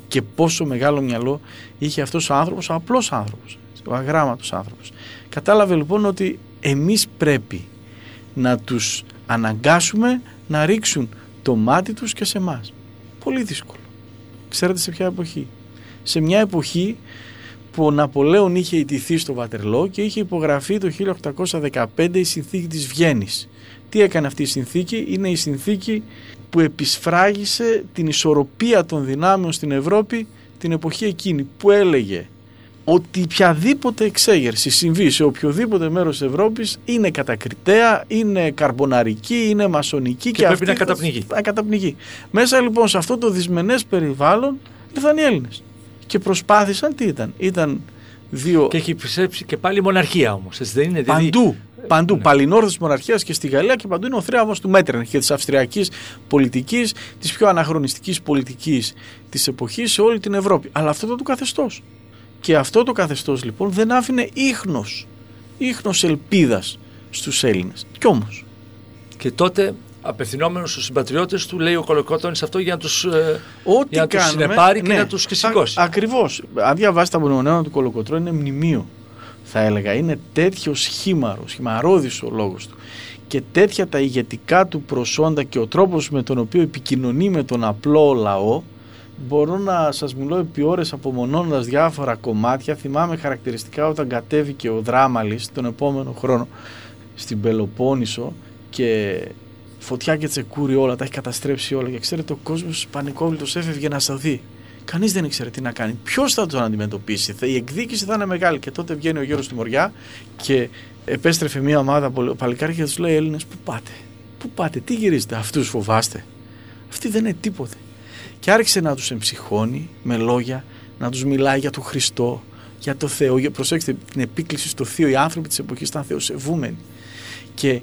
Και πόσο μεγάλο μυαλό είχε αυτός ο άνθρωπος, ο απλός άνθρωπος ο αγράμματος άνθρωπος. Κατάλαβε λοιπόν ότι εμείς πρέπει να τους αναγκάσουμε να ρίξουν το μάτι τους και σε εμά. Πολύ δύσκολο. Ξέρετε σε ποια εποχή; Σε μια εποχή που ο Ναπολέον είχε ιτηθεί στο Βατερλό και είχε υπογραφεί το 1815 η συνθήκη της Βιέννης. Τι έκανε αυτή η συνθήκη, είναι η συνθήκη που επισφράγισε την ισορροπία των δυνάμεων στην Ευρώπη την εποχή εκείνη που έλεγε ότι οποιαδήποτε εξέγερση συμβεί σε οποιοδήποτε μέρος της Ευρώπης είναι κατακριτέα, είναι καρμποναρική, είναι μασονική και, και πρέπει να καταπνιγεί. να καταπνιγεί. Μέσα λοιπόν σε αυτό το δυσμενές περιβάλλον ήρθαν οι Έλληνες και προσπάθησαν τι ήταν. Ήταν δύο... Και έχει πιστέψει και πάλι μοναρχία όμως. δεν είναι, δηλαδή... Παντού. Παντού. Ναι. Παλινόρδο της μοναρχίας και στη Γαλλία και παντού είναι ο θρίαμβο του Μέτρεν και της αυστριακής πολιτικής, της πιο αναχρονιστικής πολιτικής της εποχής σε όλη την Ευρώπη. Αλλά αυτό ήταν το καθεστώς. Και αυτό το καθεστώς λοιπόν δεν άφηνε ίχνος, ίχνος ελπίδας στους Έλληνες. Κι όμως. Και τότε απευθυνόμενος στους συμπατριώτες του λέει ο Κολοκότονης αυτό για να τους, ε, Ό,τι για να τους συνεπάρει και ναι, να τους σηκώσει. Ακριβώς. Αν διαβάσει τα μονομονέα του Κολοκοτρό είναι μνημείο θα έλεγα. Είναι τέτοιο σχήμαρο, σχημαρόδης ο λόγος του και τέτοια τα ηγετικά του προσόντα και ο τρόπος με τον οποίο επικοινωνεί με τον απλό λαό μπορώ να σας μιλώ επί ώρες απομονώνοντας διάφορα κομμάτια. Θυμάμαι χαρακτηριστικά όταν κατέβηκε ο Δράμαλης τον επόμενο χρόνο στην Πελοπόννησο και φωτιά και τσεκούρι όλα, τα έχει καταστρέψει όλα και ξέρετε ο κόσμος πανικόβλητος έφευγε να δει. Κανείς δεν ήξερε τι να κάνει. Ποιος θα τον αντιμετωπίσει. Η εκδίκηση θα είναι μεγάλη. Και τότε βγαίνει ο γέρο στη Μοριά και επέστρεφε μια ομάδα παλικάρια και τους λέει: Έλληνες, πού πάτε; Πού πάτε, τι γυρίζετε, αυτούς φοβάστε. Αυτοί δεν είναι τίποτε και άρχισε να τους εμψυχώνει με λόγια, να τους μιλάει για τον Χριστό, για το Θεό. Προσέξτε την επίκληση στο Θείο, οι άνθρωποι της εποχής ήταν θεοσεβούμενοι. Και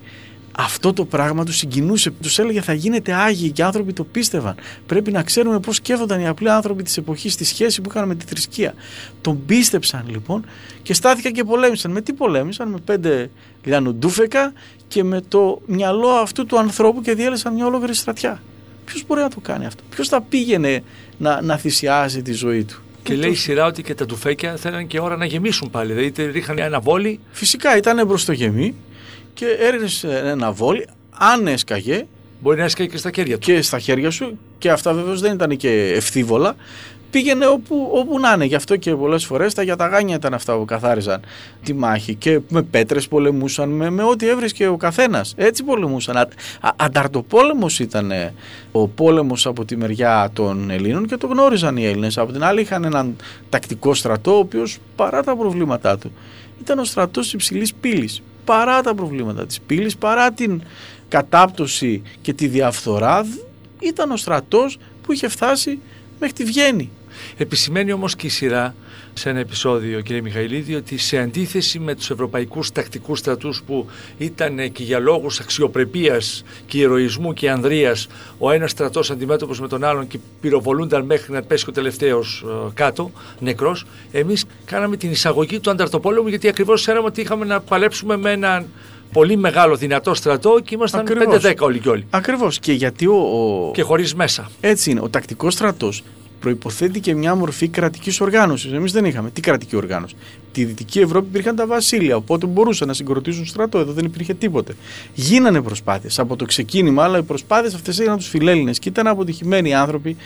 αυτό το πράγμα τους συγκινούσε. Τους έλεγε θα γίνετε άγιοι και οι άνθρωποι το πίστευαν. Πρέπει να ξέρουμε πώς σκέφτονταν οι απλοί άνθρωποι της εποχής στη σχέση που είχαν με τη θρησκεία. Τον πίστεψαν λοιπόν και στάθηκαν και πολέμησαν. Με τι πολέμησαν, με πέντε λιανοντούφεκα και με το μυαλό αυτού του ανθρώπου και διέλεσαν μια ολόκληρη στρατιά. Ποιος μπορεί να το κάνει αυτό, Ποιος θα πήγαινε να, να θυσιάζει τη ζωή του; Και λέει η σειρά ότι και τα τουφέκια θέλανε και ώρα να γεμίσουν πάλι. Δηλαδή ρίχναν ένα βόλι. Φυσικά ήταν μπροστογεμή και έριχνε ένα βόλι. Αν έσκαγε. Μπορεί να έσκαγε και στα χέρια του. Και στα χέρια σου. Και αυτά βεβαίως δεν ήταν και ευθύβολα πήγαινε όπου, όπου να είναι. Γι' αυτό και πολλές φορές τα γιαταγάνια ήταν αυτά που καθάριζαν τη μάχη. Και με πέτρες πολεμούσαν, με, με ό,τι έβρισκε ο καθένας. Έτσι πολεμούσαν. Α, ανταρτοπόλεμος ήταν ο πόλεμος από τη μεριά των Ελλήνων και το γνώριζαν οι Έλληνες. Από την άλλη είχαν έναν τακτικό στρατό, ο οποίος παρά τα προβλήματά του ήταν ο στρατός υψηλής πύλης. Παρά τα προβλήματα της πύλης, παρά την κατάπτωση και τη διαφθορά, ήταν ο στρατός που είχε φτάσει μέχρι τη Βιέννη. Επισημαίνει όμως και η σειρά σε ένα επεισόδιο κύριε Μιχαηλίδη ότι σε αντίθεση με τους ευρωπαϊκούς τακτικούς στρατούς που ήταν και για λόγους αξιοπρεπίας και ηρωισμού και ανδρείας ο ένας στρατός αντιμέτωπος με τον άλλον και πυροβολούνταν μέχρι να πέσει ο τελευταίος ε, κάτω νεκρός εμείς κάναμε την εισαγωγή του ανταρτοπόλεμου γιατί ακριβώς ξέραμε ότι είχαμε να παλέψουμε με έναν πολύ μεγάλο δυνατό στρατό και ήμασταν 5-10 όλοι και όλοι. Ακριβώς. Και γιατί ο. ο... Και χωρίς μέσα. Έτσι είναι. Ο τακτικός στρατός προποθέτει και μια μορφή κρατικής οργάνωσης. Εμείς δεν είχαμε. Τι κρατική οργάνωση; Τη Δυτική Ευρώπη υπήρχαν τα βασίλεια, οπότε μπορούσαν να συγκροτήσουν στρατό. Εδώ δεν υπήρχε τίποτε. Γίνανε προσπάθειες από το ξεκίνημα, αλλά οι προσπάθειες αυτές έγιναν τους φιλέλληνες και ήταν αποτυχημένοι άνθρωποι.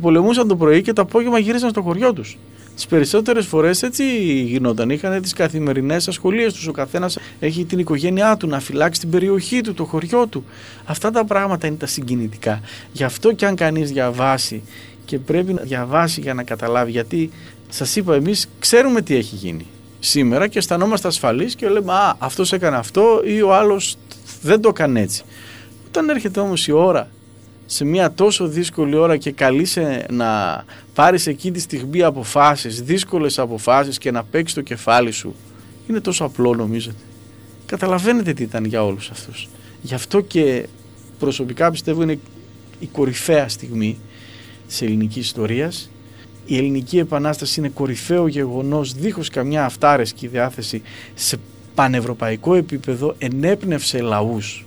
Πολεμούσαν το πρωί και το απόγευμα γύρισαν στο χωριό τους. Τις περισσότερες φορές έτσι γινόταν. Είχαν τις καθημερινές ασχολίες τους. Ο καθένας έχει την οικογένειά του να φυλάξει την περιοχή του, το χωριό του. Αυτά τα πράγματα είναι τα συγκινητικά. Γι' αυτό και αν κανείς διαβάσει και πρέπει να διαβάσει για να καταλάβει, γιατί σας είπα, εμείς ξέρουμε τι έχει γίνει σήμερα και αισθανόμαστε ασφαλείς και λέμε Α, αυτός έκανε αυτό ή ο άλλος δεν το έκανε έτσι. Όταν έρχεται όμως η ώρα σε μια τόσο δύσκολη ώρα και καλείσαι να πάρεις εκεί τη στιγμή αποφάσεις, δύσκολες αποφάσεις και να παίξεις το κεφάλι σου, είναι τόσο απλό νομίζετε. Καταλαβαίνετε τι ήταν για όλους αυτούς. Γι' αυτό και προσωπικά πιστεύω είναι η κορυφαία στιγμή της ελληνικής ιστορίας. Η ελληνική επανάσταση είναι κορυφαίο γεγονός δίχως καμιά αυτάρεσκη διάθεση σε πανευρωπαϊκό επίπεδο ενέπνευσε λαούς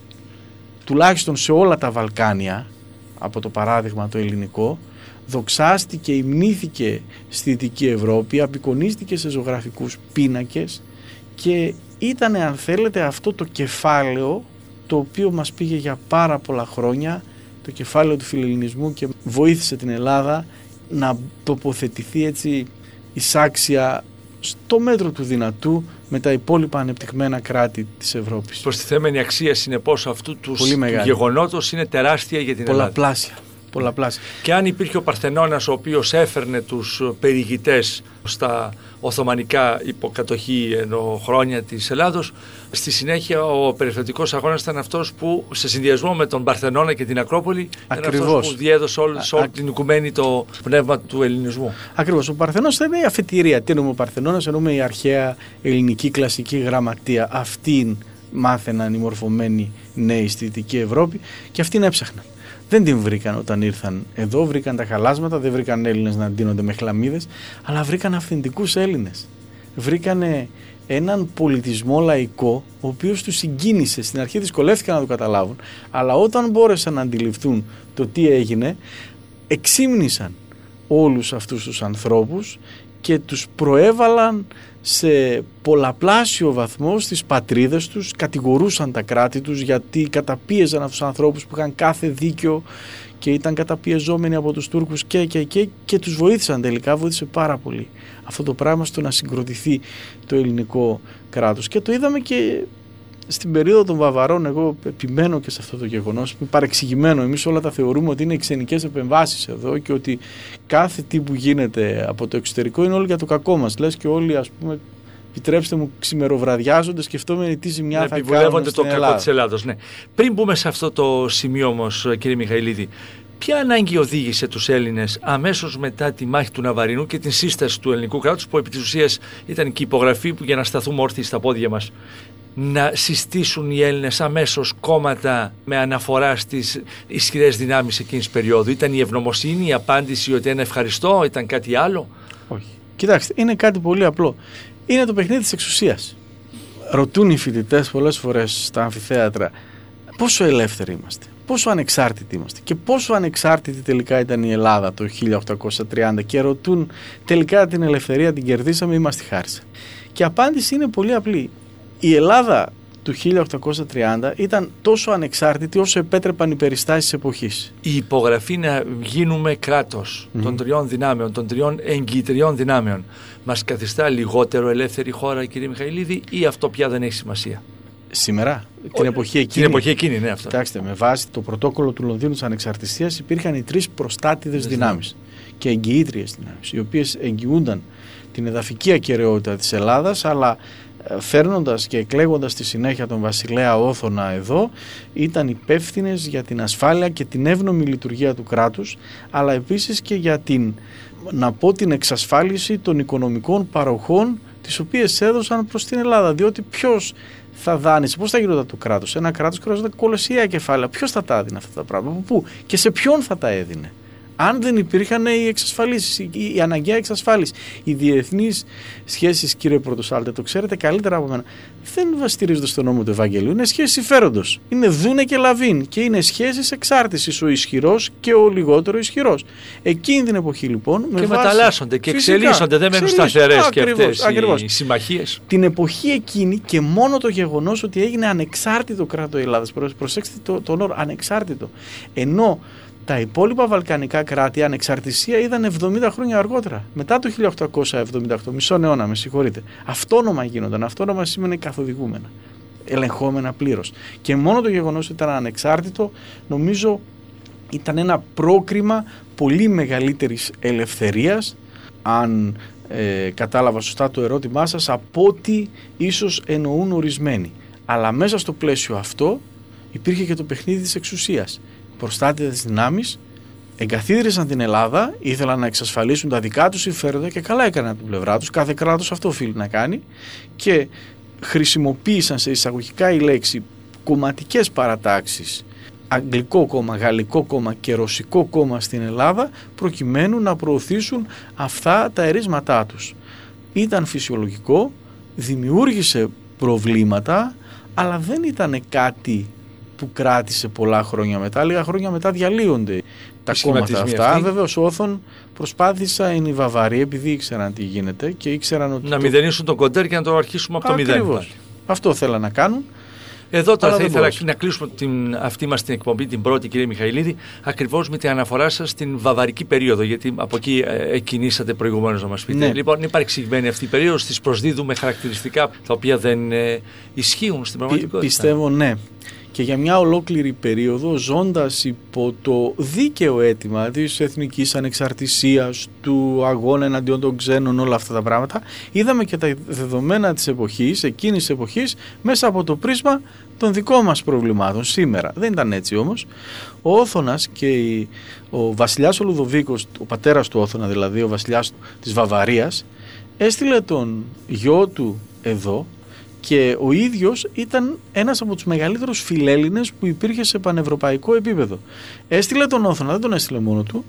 τουλάχιστον σε όλα τα Βαλκάνια από το παράδειγμα το ελληνικό δοξάστηκε, υμνήθηκε στη Δυτική Ευρώπη, απεικονίστηκε σε ζωγραφικούς πίνακες και ήταν αν θέλετε αυτό το κεφάλαιο το οποίο μας πήγε για πάρα πολλά χρόνια το κεφάλαιο του φιλελληνισμού και βοήθησε την Ελλάδα να τοποθετηθεί έτσι εισάξια στο μέτρο του δυνατού με τα υπόλοιπα ανεπτυγμένα κράτη της Ευρώπης. Προστιθέμενη αξία συνεπώς αυτού τους, του γεγονότος είναι τεράστια για την Πολλαπλάσια. Ελλάδα. Πολλαπλάσια. Και αν υπήρχε ο Παρθενώνας ο οποίος έφερνε τους περιηγητές στα Οθωμανικά υποκατοχή ενώ χρόνια της Ελλάδος, στη συνέχεια ο περιφερειακός αγώνας ήταν αυτός που σε συνδυασμό με τον Παρθενώνα και την Ακρόπολη Ακριβώς. ήταν αυτός που διέδωσε όλη, σε όλη την οικουμένη το πνεύμα του ελληνισμού. Ακριβώς. Ο Παρθενώνας ήταν η αφετηρία. Τι εννοούμε ο Παρθενώνας, εννοούμε η αρχαία ελληνική κλασική γραμματεία. Αυτήν μάθαιναν οι μορφωμένοι νέοι στη Δυτική Ευρώπη και αυτήν έψαχναν. Δεν την βρήκαν όταν ήρθαν εδώ, βρήκαν τα χαλάσματα, δεν βρήκαν Έλληνες να ντύνονται με χλαμίδες, αλλά βρήκαν αυθεντικούς Έλληνες. Βρήκαν έναν πολιτισμό λαϊκό, ο οποίος τους συγκίνησε. Στην αρχή δυσκολεύτηκαν να το καταλάβουν, αλλά όταν μπόρεσαν να αντιληφθούν το τι έγινε, εξήμνησαν όλους αυτούς τους ανθρώπους και τους προέβαλαν σε πολλαπλάσιο βαθμό στις πατρίδες τους, κατηγορούσαν τα κράτη τους γιατί καταπίεζαν αυτούς τους ανθρώπους που είχαν κάθε δίκιο και ήταν καταπιεζόμενοι από τους Τούρκους και, και, και, και τους βοήθησαν τελικά, βοήθησε πάρα πολύ αυτό το πράγμα στο να συγκροτηθεί το ελληνικό κράτος. Και το είδαμε και στην περίοδο των Βαβαρών, εγώ επιμένω και σε αυτό το γεγονός, είναι παρεξηγημένο. Εμείς όλα τα θεωρούμε ότι είναι ξενικές επεμβάσεις εδώ και ότι κάθε τι που γίνεται από το εξωτερικό είναι όλο για το κακό μας. Λες και όλοι, ας πούμε, επιτρέψτε μου, ξημεροβραδιάζονται, σκεφτόμενοι τι ζημιά θα κάνουν. το κακό της Ελλάδος. Ναι. Πριν μπούμε σε αυτό το σημείο όμως, κύριε Μιχαηλίδη, Ποια ανάγκη οδήγησε τους Έλληνες αμέσως μετά τη μάχη του Ναβαρινού και την σύσταση του ελληνικού κράτους, που επί της ουσίας ήταν και η υπογραφή που για να σταθούμε όρθιοι στα πόδια μας, να συστήσουν οι Έλληνες αμέσως κόμματα με αναφορά στις ισχυρές δυνάμεις εκείνης τη περίοδου. Ήταν η ευγνωμοσύνη, η απάντηση ότι ένα ευχαριστώ, ήταν κάτι άλλο. Όχι. Κοιτάξτε, είναι κάτι πολύ απλό. Είναι το παιχνίδι της εξουσίας. Ρωτούν οι φοιτητές πολλές φορές στα αμφιθέατρα πόσο ελεύθεροι είμαστε πόσο ανεξάρτητοι είμαστε και πόσο ανεξάρτητη τελικά ήταν η Ελλάδα το 1830 και ρωτούν τελικά την ελευθερία την κερδίσαμε ή μας τη χάρισε; Και η απάντηση είναι πολύ απλή. Η Ελλάδα του 1830 ήταν τόσο ανεξάρτητη όσο επέτρεπαν οι περιστάσεις της εποχής. Η υπογραφή να γίνουμε κράτος των τριών δυνάμεων, των τριών εγγυητριών δυνάμεων μας καθιστά λιγότερο ελεύθερη χώρα κύριε Μιχαηλίδη ή αυτό πια δεν έχει σημασία; Σήμερα, την εποχή εκείνη. Την εποχή εκείνη, ναι, αυτό. Κοιτάξτε, με βάση το πρωτόκολλο του Λονδίνου της Ανεξαρτησίας υπήρχαν οι τρεις προστάτηδες δυνάμεις και εγγυήτριε δυνάμεις, οι οποίες εγγυούνταν την εδαφική ακαιρεότητα της Ελλάδας, αλλά ε, φέρνοντας και εκλέγοντας στη συνέχεια τον βασιλέα Όθωνα εδώ, ήταν υπεύθυνες για την ασφάλεια και την εύνομη λειτουργία του κράτους, αλλά επίσης και για την να πω την εξασφάλιση των οικονομικών παροχών τις οποίες έδωσαν προς την Ελλάδα. Διότι ποιος θα δάνεισε, πώς θα γινόταν το κράτος; Ένα κράτος χρειάζεται κολοσσία κεφάλαια. Ποιος θα τα έδινε αυτά τα πράγματα, πού; Και σε ποιον θα τα έδινε; Αν δεν υπήρχαν οι εξασφαλίσεις, η αναγκαία εξασφάλιση. Οι διεθνείς σχέσεις, κύριε Πρωτοσάλτε, το ξέρετε καλύτερα από μένα, δεν βαστηρίζονται στον νόμο του Ευαγγελίου. Είναι σχέσεις συμφέροντος. Είναι δούνε και λαβίν και είναι σχέσεις εξάρτησης. Ο ισχυρός και ο λιγότερο ισχυρός. Εκείνη την εποχή λοιπόν. Με και βάση... μεταλλάσσονται και Φυσικά, εξελίσσονται, δεν μένουν σταθερέ και αυτές οι συμμαχίες. Την εποχή εκείνη και μόνο το γεγονός ότι έγινε ανεξάρτητο κράτος Ελλάδας. Προσέξτε το, τον όρο ανεξάρτητο. Ενώ τα υπόλοιπα βαλκανικά κράτη ανεξαρτησία είδαν 70 χρόνια αργότερα. Μετά το 1878, μισό αιώνα, με συγχωρείτε. Αυτόνομα γίνονταν. Αυτόνομα σημαίνει καθοδηγούμενα. Ελεγχόμενα πλήρως. Και μόνο το γεγονός ότι ήταν ανεξάρτητο, νομίζω ήταν ένα πρόκριμα πολύ μεγαλύτερης ελευθερίας, αν ε, κατάλαβα σωστά το ερώτημά σας, από ό,τι ίσως εννοούν ορισμένοι. Αλλά μέσα στο πλαίσιο αυτό υπήρχε και το παιχνίδι της εξουσίας προστάτητες δυνάμεις εγκαθίδρυσαν την Ελλάδα, ήθελαν να εξασφαλίσουν τα δικά τους συμφέροντα και καλά έκαναν από την πλευρά τους, κάθε κράτος αυτό οφείλει να κάνει και χρησιμοποίησαν σε εισαγωγικά η λέξη κομματικές παρατάξεις Αγγλικό κόμμα, Γαλλικό κόμμα και Ρωσικό κόμμα στην Ελλάδα προκειμένου να προωθήσουν αυτά τα ερίσματά τους. Ήταν φυσιολογικό, δημιούργησε προβλήματα αλλά δεν ήταν κάτι που κράτησε πολλά χρόνια μετά. Λίγα χρόνια μετά διαλύονται τα κόμματα αυτά. Βεβαίω, Όθων προσπάθησαν οι Βαβαροί, επειδή ήξεραν τι γίνεται και ήξεραν ότι. Να το... μηδενίσουν τον κοντέρ και να το αρχίσουμε από το μηδέν. Αυτό θέλαν να κάνουν. Εδώ τώρα θα ήθελα να κλείσουμε την, αυτή μας την εκπομπή, την πρώτη κύριε Μιχαηλίδη, ακριβώς με την αναφορά σας στην βαβαρική περίοδο, γιατί από εκεί ε, κινήσατε προηγουμένως να μας πείτε. Ναι. Λοιπόν, είναι παρεξηγημένη αυτή η περίοδος, της προσδίδουμε χαρακτηριστικά τα οποία δεν ε, ισχύουν στην πραγματικότητα. πιστεύω ναι και για μια ολόκληρη περίοδο ζώντας υπό το δίκαιο αίτημα της εθνικής ανεξαρτησίας, του αγώνα εναντίον των ξένων, όλα αυτά τα πράγματα, είδαμε και τα δεδομένα της εποχής, εκείνης της εποχής, μέσα από το πρίσμα των δικών μας προβλημάτων σήμερα. Δεν ήταν έτσι όμως. Ο Όθωνας και ο βασιλιάς ο Λουδοβίκος, ο πατέρας του Όθωνα δηλαδή, ο βασιλιάς της Βαβαρίας, έστειλε τον γιο του εδώ και ο ίδιος ήταν ένας από τους μεγαλύτερους φιλέλληνες που υπήρχε σε πανευρωπαϊκό επίπεδο. Έστειλε τον Όθωνα, δεν τον έστειλε μόνο του,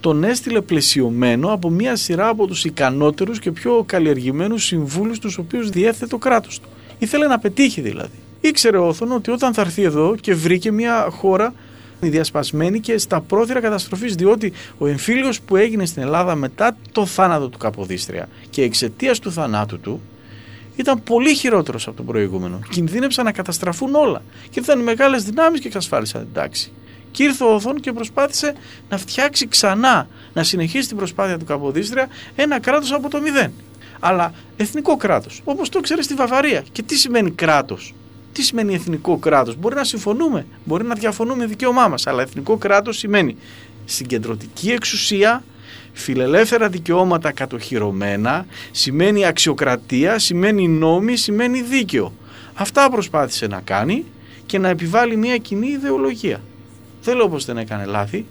τον έστειλε πλαισιωμένο από μια σειρά από τους ικανότερους και πιο καλλιεργημένους συμβούλους τους οποίους διέθετε το κράτος του. Ήθελε να πετύχει δηλαδή. Ήξερε ο Όθωνα ότι όταν θα έρθει εδώ και βρήκε μια χώρα διασπασμένη και στα πρόθυρα καταστροφής διότι ο εμφύλιος που έγινε στην Ελλάδα μετά το θάνατο του Καποδίστρια και εξαιτίας του θανάτου του ήταν πολύ χειρότερος από τον προηγούμενο. Κινδύνεψαν να καταστραφούν όλα. Και ήρθαν οι μεγάλες δυνάμεις και εξασφάλισαν την τάξη. Και ήρθε ο Οθόν και προσπάθησε να φτιάξει ξανά, να συνεχίσει την προσπάθεια του Καποδίστρια ένα κράτος από το μηδέν. Αλλά εθνικό κράτος, όπως το ξέρεις στη Βαβαρία. Και τι σημαίνει κράτος; Τι σημαίνει εθνικό κράτος; Μπορεί να συμφωνούμε, μπορεί να διαφωνούμε δικαίωμά μας, αλλά εθνικό κράτος σημαίνει συγκεντρωτική εξουσία φιλελεύθερα δικαιώματα κατοχυρωμένα, σημαίνει αξιοκρατία, σημαίνει νόμοι, σημαίνει δίκαιο. Αυτά προσπάθησε να κάνει και να επιβάλλει μια κοινή ιδεολογία. Δεν λέω πως δεν έκανε λάθη,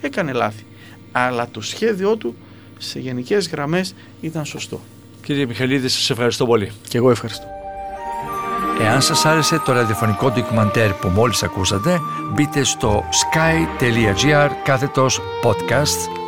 έκανε λάθη. Αλλά το σχέδιό του σε γενικές γραμμές ήταν σωστό. Κύριε Μιχαλίδη, σας ευχαριστώ πολύ. Και εγώ ευχαριστώ. Εάν σας άρεσε το ραδιοφωνικό ντοκιμαντέρ που μόλις ακούσατε, μπείτε στο sky.gr κάθετος podcast